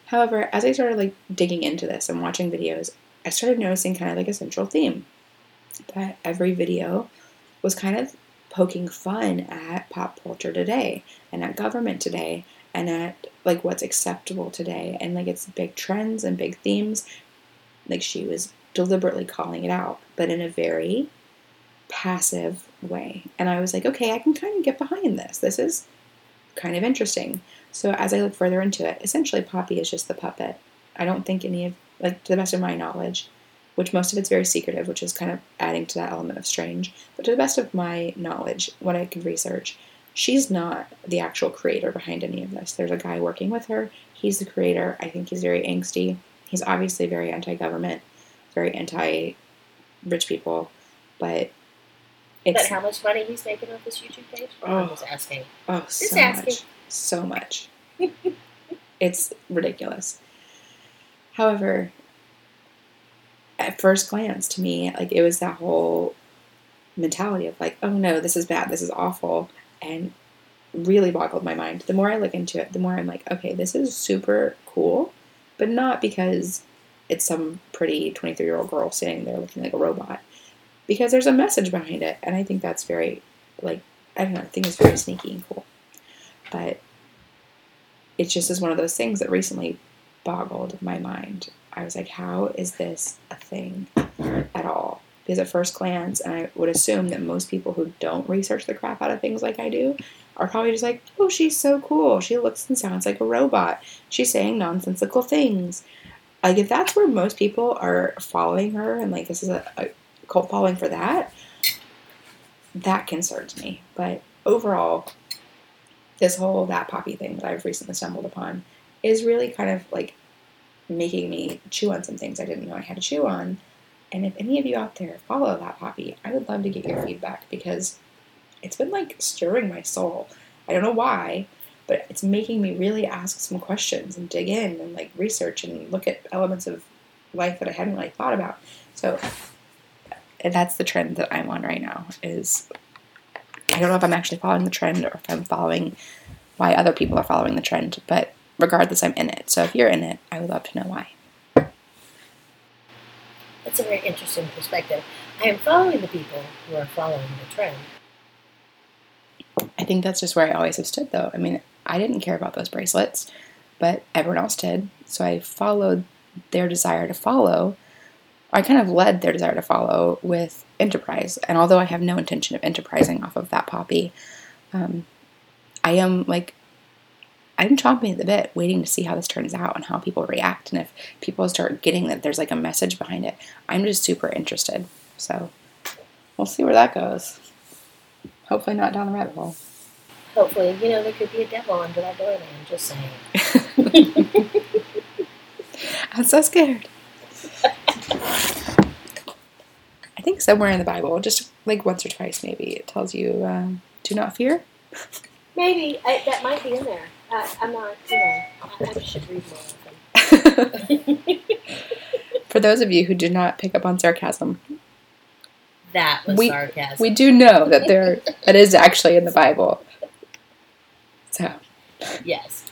However, as I started like digging into this and watching videos, I started noticing kind of like a central theme that every video was kind of poking fun at pop culture today and at government today and at like what's acceptable today and like its big trends and big themes like she was deliberately calling it out but in a very passive way and i was like okay i can kind of get behind this this is kind of interesting so as i look further into it essentially poppy is just the puppet i don't think any of like to the best of my knowledge which most of it's very secretive which is kind of adding to that element of strange but to the best of my knowledge what i could research she's not the actual creator behind any of this. There's a guy working with her. He's the creator. I think he's very angsty. He's obviously very anti-government, very anti-rich people, but But it's how much money he's making off this YouTube page? Oh. I'm just asking. oh so asking. much, so much. it's ridiculous. However, at first glance, to me, like it was that whole mentality of like, oh no, this is bad, this is awful, and really boggled my mind. The more I look into it, the more I'm like, okay, this is super cool, but not because it's some pretty 23 year old girl sitting there looking like a robot, because there's a message behind it, and I think that's very, like, I don't know, I think it's very sneaky and cool. But it just is one of those things that recently boggled my mind. I was like, how is this a thing at all? Because at first glance, and I would assume that most people who don't research the crap out of things like I do are probably just like, oh, she's so cool. She looks and sounds like a robot. She's saying nonsensical things. Like, if that's where most people are following her, and like this is a, a cult following for that, that concerns me. But overall, this whole that poppy thing that I've recently stumbled upon is really kind of like making me chew on some things I didn't know I had to chew on. And if any of you out there follow that poppy, I would love to get your feedback because it's been like stirring my soul. I don't know why, but it's making me really ask some questions and dig in and like research and look at elements of life that I hadn't really thought about. So uh, that's the trend that I'm on right now is I don't know if I'm actually following the trend or if I'm following why other people are following the trend, but regardless, I'm in it. So if you're in it, I would love to know why. That's a very interesting perspective. I am following the people who are following the trend. I think that's just where I always have stood, though. I mean, I didn't care about those bracelets, but everyone else did. So I followed their desire to follow. I kind of led their desire to follow with enterprise. And although I have no intention of enterprising off of that poppy, um, I am like I'm chomping at the bit, waiting to see how this turns out and how people react, and if people start getting that there's like a message behind it. I'm just super interested. So we'll see where that goes. Hopefully, not down the rabbit hole. Hopefully, you know there could be a devil under that door. I'm just saying. <laughs> I'm so scared. I think somewhere in the Bible, just like once or twice, maybe it tells you um, do not fear. Maybe I, that might be in there. I, I'm not, you know, I, I should read more of them. <laughs> For those of you who did not pick up on sarcasm, that was we, sarcasm. we do know that there <laughs> that is actually in the Bible. So yes.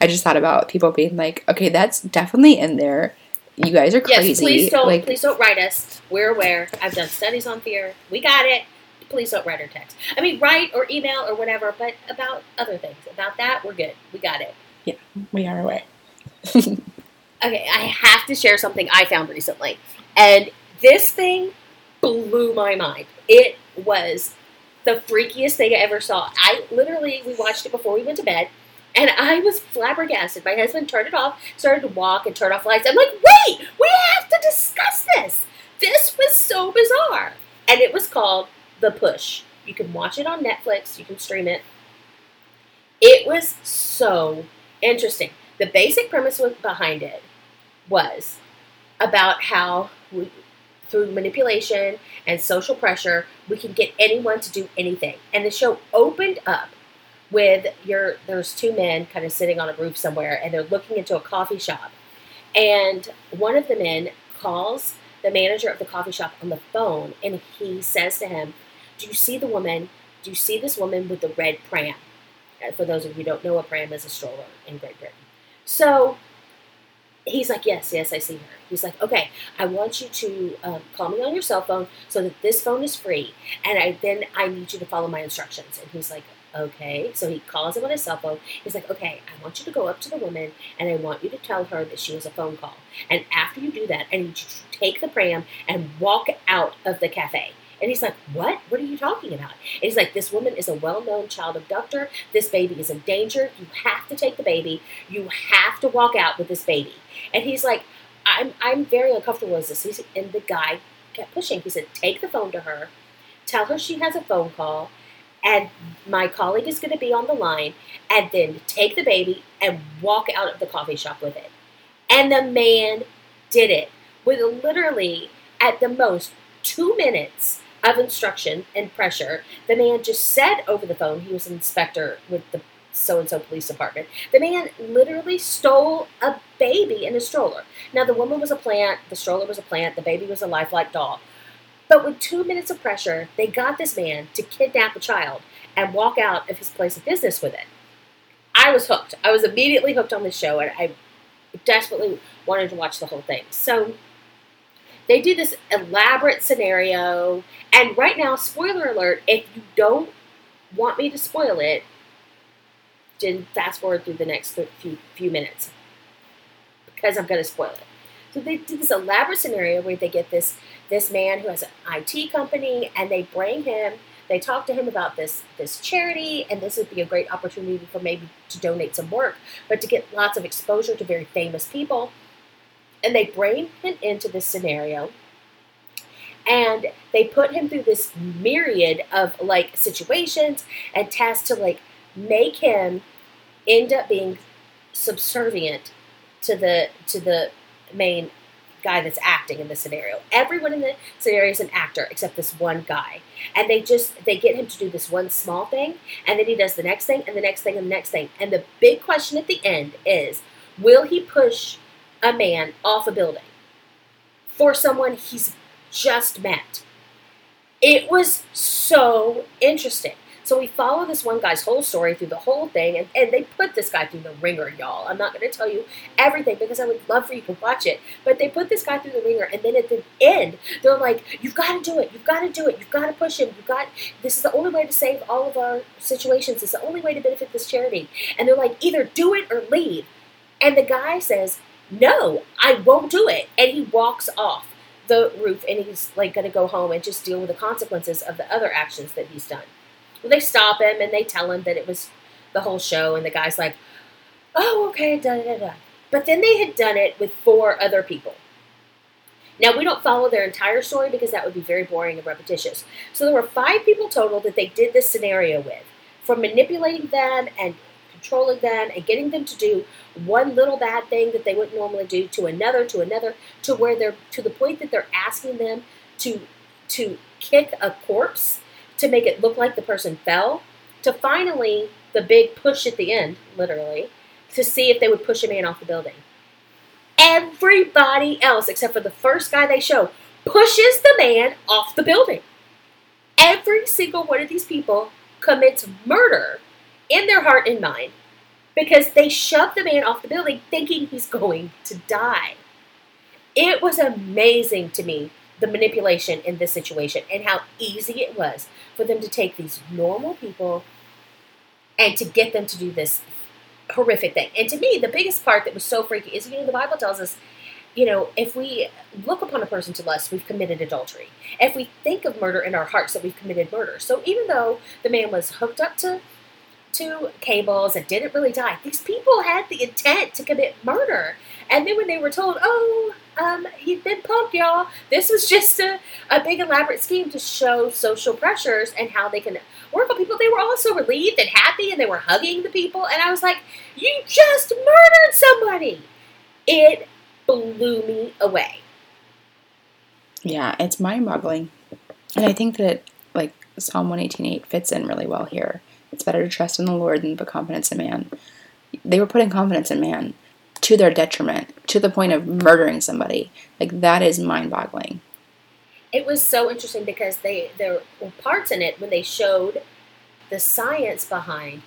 I just thought about people being like, okay, that's definitely in there. You guys are crazy. Yes, please don't like, please don't write us. We're aware. I've done studies on fear. We got it. Please don't write or text. I mean, write or email or whatever, but about other things. About that, we're good. We got it. Yeah, we are aware. <laughs> Okay, I have to share something I found recently. And this thing blew my mind. It was the freakiest thing I ever saw. I literally, we watched it before we went to bed, and I was flabbergasted. My husband turned it off, started to walk and turn off lights. I'm like, wait, we have to discuss this. This was so bizarre. And it was called The Push. You can watch it on Netflix, you can stream it. It was so interesting. The basic premise behind it was about how we, through manipulation and social pressure, we can get anyone to do anything. And the show opened up with your there's two men kind of sitting on a roof somewhere and they're looking into a coffee shop. And one of the men calls the manager of the coffee shop on the phone and he says to him, Do you see the woman? Do you see this woman with the red pram? Uh, For those of you who don't know, a pram is a stroller in Great Britain. So he's like, Yes, yes, I see her. He's like, Okay, I want you to um, call me on your cell phone so that this phone is free. And I then I need you to follow my instructions. And he's like, Okay. So he calls him on his cell phone. He's like, Okay, I want you to go up to the woman and I want you to tell her that she was a phone call. And after you do that, I need you to take the pram and walk out of the cafe. And he's like, What? What are you talking about? And he's like, This woman is a well known child abductor. This baby is in danger. You have to take the baby. You have to walk out with this baby. And he's like, I'm, I'm very uncomfortable with this. And the guy kept pushing. He said, Take the phone to her, tell her she has a phone call, and my colleague is going to be on the line, and then take the baby and walk out of the coffee shop with it. And the man did it with literally, at the most, two minutes of instruction and pressure. The man just said over the phone, he was an inspector with the so and so police department. The man literally stole a baby in a stroller. Now, the woman was a plant, the stroller was a plant, the baby was a lifelike doll. But with two minutes of pressure, they got this man to kidnap a child and walk out of his place of business with it. I was hooked. I was immediately hooked on this show, and I desperately wanted to watch the whole thing. So they do this elaborate scenario, and right now, spoiler alert: if you don't want me to spoil it, then fast forward through the next few few minutes because I'm going to spoil it. So they do this elaborate scenario where they get this this man who has an IT company, and they bring him. They talk to him about this this charity, and this would be a great opportunity for maybe to donate some work, but to get lots of exposure to very famous people. And they bring him into this scenario, and they put him through this myriad of like situations and tasks to like make him end up being subservient to the to the main guy that's acting in the scenario. Everyone in the scenario is an actor except this one guy. And they just they get him to do this one small thing and then he does the next thing and the next thing and the next thing. And the big question at the end is will he push a man off a building for someone he's just met? It was so interesting. So we follow this one guy's whole story through the whole thing, and, and they put this guy through the ringer, y'all. I'm not going to tell you everything because I would love for you to watch it, but they put this guy through the ringer, and then at the end, they're like, "You've got to do it. You've got to do it. You've got to push him. You've got. This is the only way to save all of our situations. It's the only way to benefit this charity." And they're like, "Either do it or leave." And the guy says, "No, I won't do it," and he walks off the roof, and he's like going to go home and just deal with the consequences of the other actions that he's done. Well, they stop him and they tell him that it was the whole show, and the guy's like, "Oh, okay, da da da." But then they had done it with four other people. Now we don't follow their entire story because that would be very boring and repetitious. So there were five people total that they did this scenario with, from manipulating them and controlling them and getting them to do one little bad thing that they wouldn't normally do to another to another to where they're to the point that they're asking them to to kick a corpse to make it look like the person fell, to finally the big push at the end, literally, to see if they would push a man off the building. Everybody else, except for the first guy they show, pushes the man off the building. Every single one of these people commits murder in their heart and mind because they shoved the man off the building thinking he's going to die. It was amazing to me the manipulation in this situation and how easy it was for them to take these normal people and to get them to do this horrific thing. And to me, the biggest part that was so freaky is you know, the Bible tells us, you know, if we look upon a person to lust, we've committed adultery. If we think of murder in our hearts, that we've committed murder. So even though the man was hooked up to to cables and didn't really die, these people had the intent to commit murder. And then when they were told, oh, um, he'd been punked, y'all. This was just a, a big elaborate scheme to show social pressures and how they can work on people. They were all so relieved and happy and they were hugging the people. And I was like, you just murdered somebody. It blew me away. Yeah, it's mind boggling. And I think that, like, Psalm 118.8 fits in really well here. It's better to trust in the Lord than put confidence in man. They were putting confidence in man to their detriment, to the point of murdering somebody. Like that is mind-boggling. It was so interesting because they there were parts in it when they showed the science behind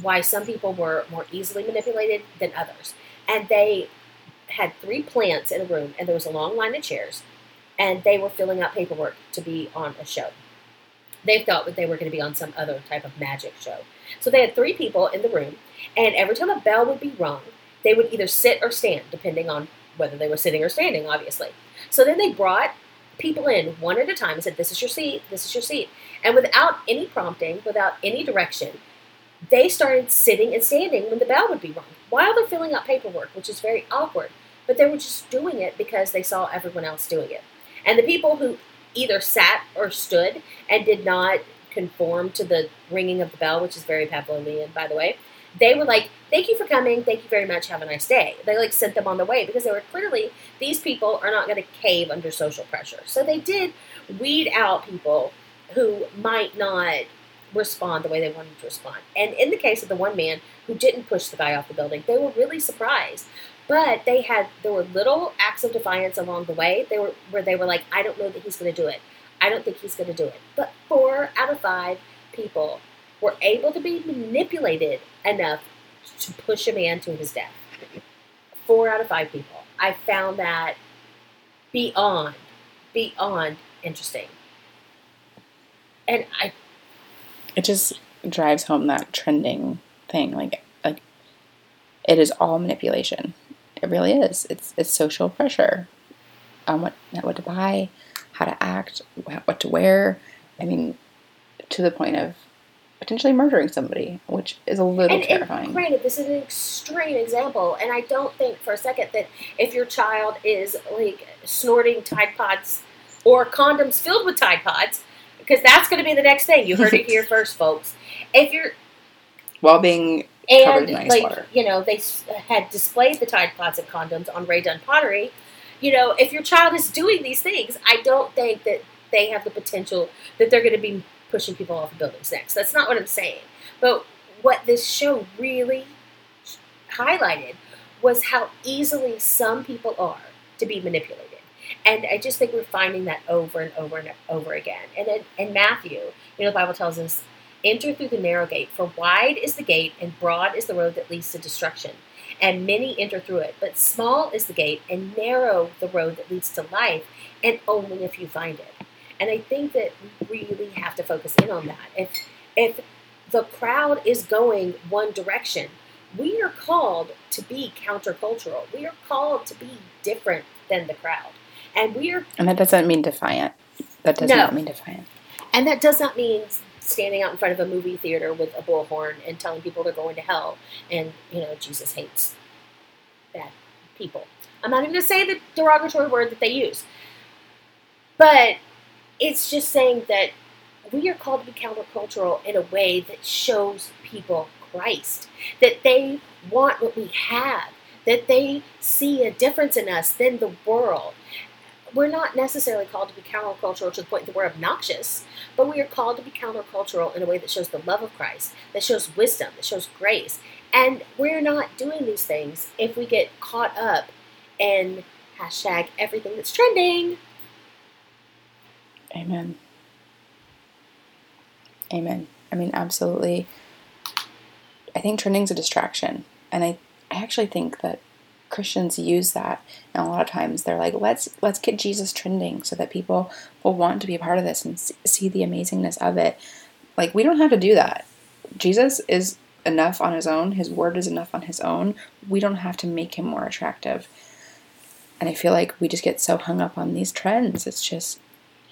why some people were more easily manipulated than others. And they had three plants in a room and there was a long line of chairs and they were filling out paperwork to be on a show. They thought that they were going to be on some other type of magic show. So they had three people in the room, and every time a bell would be rung, they would either sit or stand, depending on whether they were sitting or standing, obviously. So then they brought people in one at a time and said, This is your seat, this is your seat. And without any prompting, without any direction, they started sitting and standing when the bell would be rung while they're filling out paperwork, which is very awkward. But they were just doing it because they saw everyone else doing it. And the people who either sat or stood and did not conform to the ringing of the bell, which is very Pavlovian, by the way, they were like, "Thank you for coming. Thank you very much. Have a nice day." They like sent them on their way because they were clearly these people are not going to cave under social pressure. So they did weed out people who might not respond the way they wanted to respond. And in the case of the one man who didn't push the guy off the building, they were really surprised. But they had there were little acts of defiance along the way. They were where they were like, "I don't know that he's going to do it. I don't think he's going to do it." But four out of five people were able to be manipulated enough to push a man to his death. Four out of five people. I found that beyond, beyond interesting. And I. It just drives home that trending thing. Like, like it is all manipulation. It really is. It's it's social pressure on what what to buy, how to act, what to wear. I mean, to the point of potentially murdering somebody, which is a little and, terrifying. And granted, this is an extreme example, and I don't think for a second that if your child is like snorting Tide Pods or condoms filled with Tide Pods, because that's going to be the next thing. You heard it here <laughs> first, folks. If you're while being and like water. you know they had displayed the Tide Pods and condoms on Rae Dunn pottery. You know, if your child is doing these things, I don't think that they have the potential that they're going to be pushing people off of buildings next. That's not what I'm saying. But what this show really highlighted was how easily some people are to be manipulated. And I just think we're finding that over and over and over again. And in, in Matthew, you know, the Bible tells us, enter through the narrow gate, for wide is the gate and broad is the road that leads to destruction. And many enter through it, but small is the gate and narrow the road that leads to life, and only a few find it. And I think that we really have to focus in on that. If if the crowd is going one direction, we are called to be countercultural. We are called to be different than the crowd. And we are And that doesn't mean defiant. That does No. not mean defiant. and that does not mean standing out in front of a movie theater with a bullhorn and telling people they're going to hell and, you know, Jesus hates bad people. I'm not even going to say the derogatory word that they use. But it's just saying that we are called to be countercultural in a way that shows people Christ, that they want what we have, that they see a difference in us than the world. We're not necessarily called to be countercultural to the point that we're obnoxious, but we are called to be countercultural in a way that shows the love of Christ, that shows wisdom, that shows grace. And we're not doing these things if we get caught up in hashtag everything that's trending. Amen. Amen. I mean, absolutely. I think trending's a distraction. And I, I actually think that Christians use that. And a lot of times they're like, let's let's get Jesus trending so that people will want to be a part of this and see, the amazingness of it. Like we don't have to do that. Jesus is enough on his own. His word is enough on his own. We don't have to make him more attractive. And I feel like we just get so hung up on these trends. It's just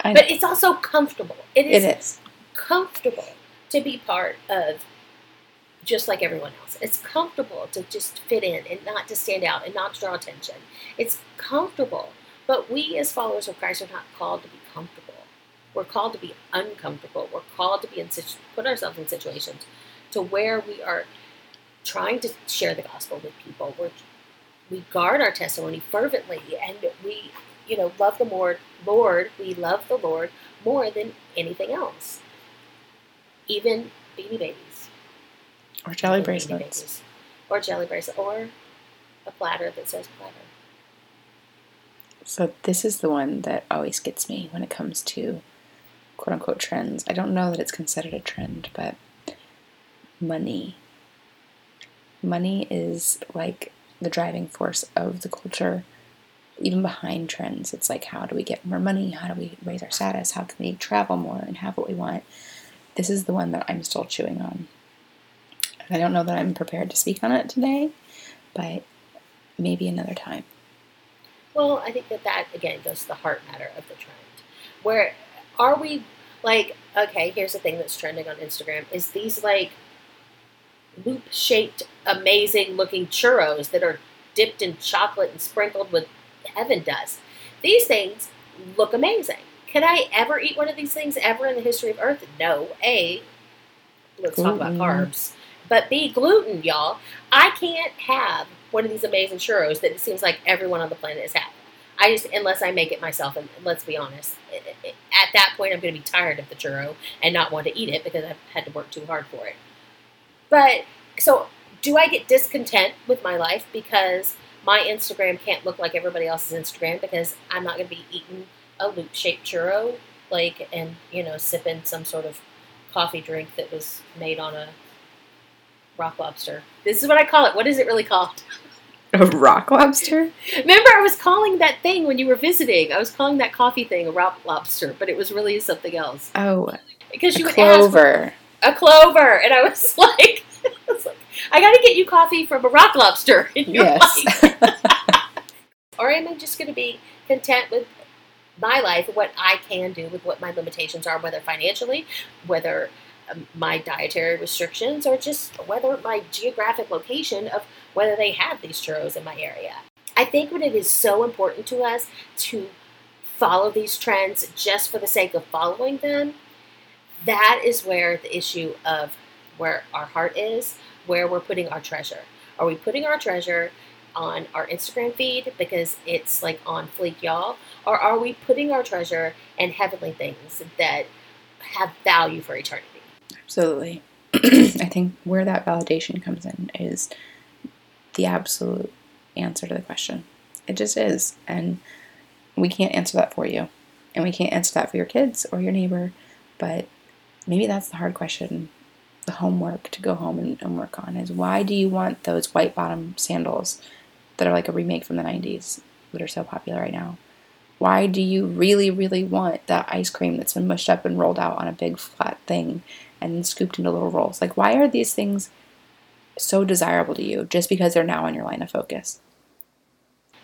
I But it's also comfortable. It is, it is. comfortable to be part of just like everyone else. It's comfortable to just fit in and not to stand out and not to draw attention. It's comfortable. But we as followers of Christ are not called to be comfortable. We're called to be uncomfortable. We're called to be in situ- put ourselves in situations to where we are trying to share the gospel with people. We're, we guard our testimony fervently and we, you know, love the Lord. Lord, we love the Lord more than anything else. Even beanie babies. Or jelly bracelets. Or jelly bracelet. Or a platter that says platter. So this is the one that always gets me when it comes to quote unquote trends. I don't know that it's considered a trend, but money. Money is like the driving force of the culture, even behind trends. It's like how do we get more money? How do we raise our status? How can we travel more and have what we want? This is the one that I'm still chewing on. I don't know that I'm prepared to speak on it today, but maybe another time. Well, I think that that again goes to the heart matter of the trend. Where are we like okay, here's the thing that's trending on Instagram is these like loop shaped amazing looking churros that are dipped in chocolate and sprinkled with heaven dust. These things look amazing. Could I ever eat one of these things ever in the history of Earth? No. A, let's talk about carbs. But B, gluten, y'all. I can't have one of these amazing churros that it seems like everyone on the planet is having. I just, unless I make it myself, and let's be honest, at that point I'm going to be tired of the churro and not want to eat it because I've had to work too hard for it. But, so, do I get discontent with my life because my Instagram can't look like everybody else's Instagram because I'm not going to be eating a loop shaped churro, like, and, you know, sipping some sort of coffee drink that was made on a rock lobster. This is what I call it. What is it really called? <laughs> A rock lobster? Remember, I was calling that thing when you were visiting. I was calling that coffee thing a rock lobster, but it was really something else. Oh, Because you would ask clover. a clover, and I was <laughs> <laughs> like, I like, I got to get you coffee from a rock lobster in your Yes. or am I just going to be content with my life, what I can do with what my limitations are, whether financially, whether my dietary restrictions, or just whether my geographic location of whether they have these churros in my area. I think when it is so important to us to follow these trends just for the sake of following them, that is where the issue of where our heart is, where we're putting our treasure. Are we putting our treasure on our Instagram feed because it's like on fleek, y'all? Or are we putting our treasure in heavenly things that have value for eternity? Absolutely. <clears throat> I think where that validation comes in is the absolute answer to the question. It just is. And we can't answer that for you. And we can't answer that for your kids or your neighbor. But maybe that's the hard question the homework to go home and, and work on is why do you want those white bottom sandals that are like a remake from the 90s that are so popular right now? Why do you really, really want that ice cream that's been mushed up and rolled out on a big flat thing and scooped into little rolls? Like, why are these things so desirable to you just because they're now in your line of focus?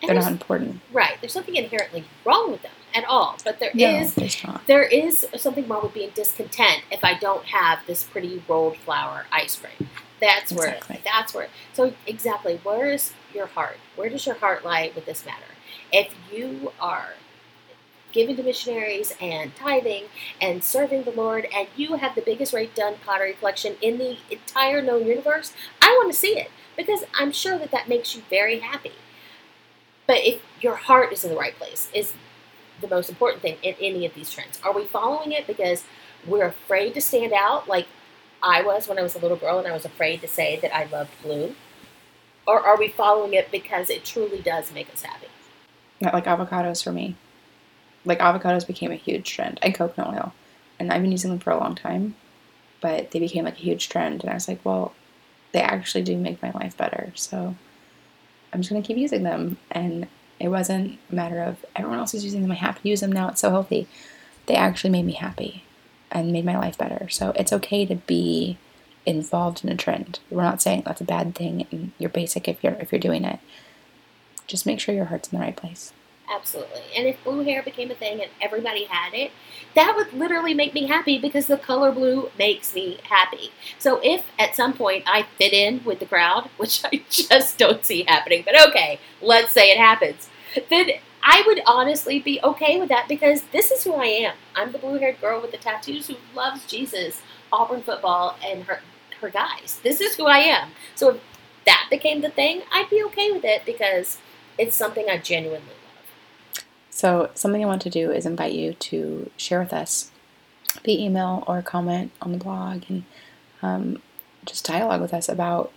And They're not important. Right. There's nothing inherently wrong with them at all. But there No, is there is something wrong with being discontent if I don't have this pretty rolled flour ice cream. That's where Exactly. that's where so exactly where is your heart? Where does your heart lie with this matter? If you are giving to missionaries and tithing and serving the Lord and you have the biggest Rae Dunn pottery collection in the entire known universe, I want to see it because I'm sure that that makes you very happy. But if your heart is in the right place, is the most important thing in any of these trends. Are we following it because we're afraid to stand out, like I was when I was a little girl and I was afraid to say that I loved blue? Or are we following it because it truly does make us happy? Not like avocados for me. Like avocados became a huge trend, and coconut oil, and I've been using them for a long time, but they became like a huge trend, and I was like, well, they actually do make my life better, so I'm just gonna keep using them. And it wasn't a matter of everyone else is using them, I have to use them now. It's so healthy. They actually made me happy and made my life better. So it's okay to be involved in a trend. We're not saying that's a bad thing, and you're basic if you're if you're doing it. Just make sure your heart's in the right place. Absolutely. And if blue hair became a thing and everybody had it, that would literally make me happy because the color blue makes me happy. So if at some point I fit in with the crowd, <laughs> which I just don't see happening, but okay, let's say it happens, then I would honestly be okay with that because this is who I am. I'm the blue haired girl with the tattoos who loves Jesus, Auburn football, and her, her guys. This is who I am. So if that became the thing, I'd be okay with it because it's something I genuinely. So, something I want to do is invite you to share with us via email or comment on the blog and um, just dialogue with us about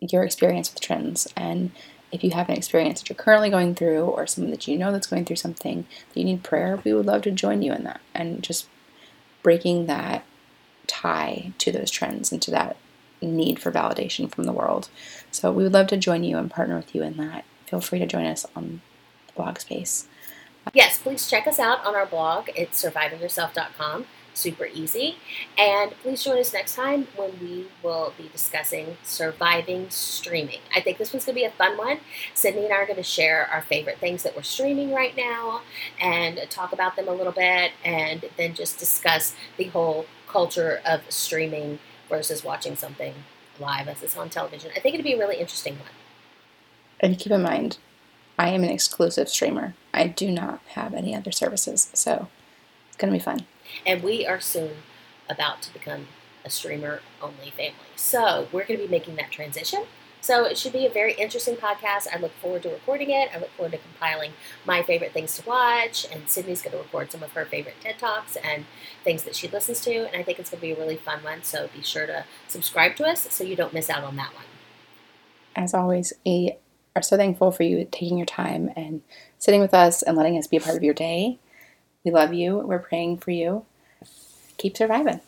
your experience with trends. And if you have an experience that you're currently going through or someone that you know that's going through something that you need prayer, we would love to join you in that and just breaking that tie to those trends and to that need for validation from the world. So, we would love to join you and partner with you in that. Feel free to join us on blog space. Yes, please check us out on our blog. It's survivingyourself.com. Super easy. And please join us next time when we will be discussing surviving streaming. I think this one's going to be a fun one. Sydney and I are going to share our favorite things that we're streaming right now and talk about them a little bit and then just discuss the whole culture of streaming versus watching something live as it's on television. I think it'd be a really interesting one. And keep in mind, I am an exclusive streamer. I do not have any other services, so it's going to be fun. and we are soon about to become a streamer only family. So we're going to be making that transition. So it should be a very interesting podcast. I look forward to recording it. I look forward to compiling my favorite things to watch. And Sydney's going to record some of her favorite TED Talks and things that she listens to. And I think it's going to be a really fun one. So be sure to subscribe to us so you don't miss out on that one. As always, we are so thankful for you taking your time and sitting with us and letting us be a part of your day. We love you. We're praying for you. Keep surviving.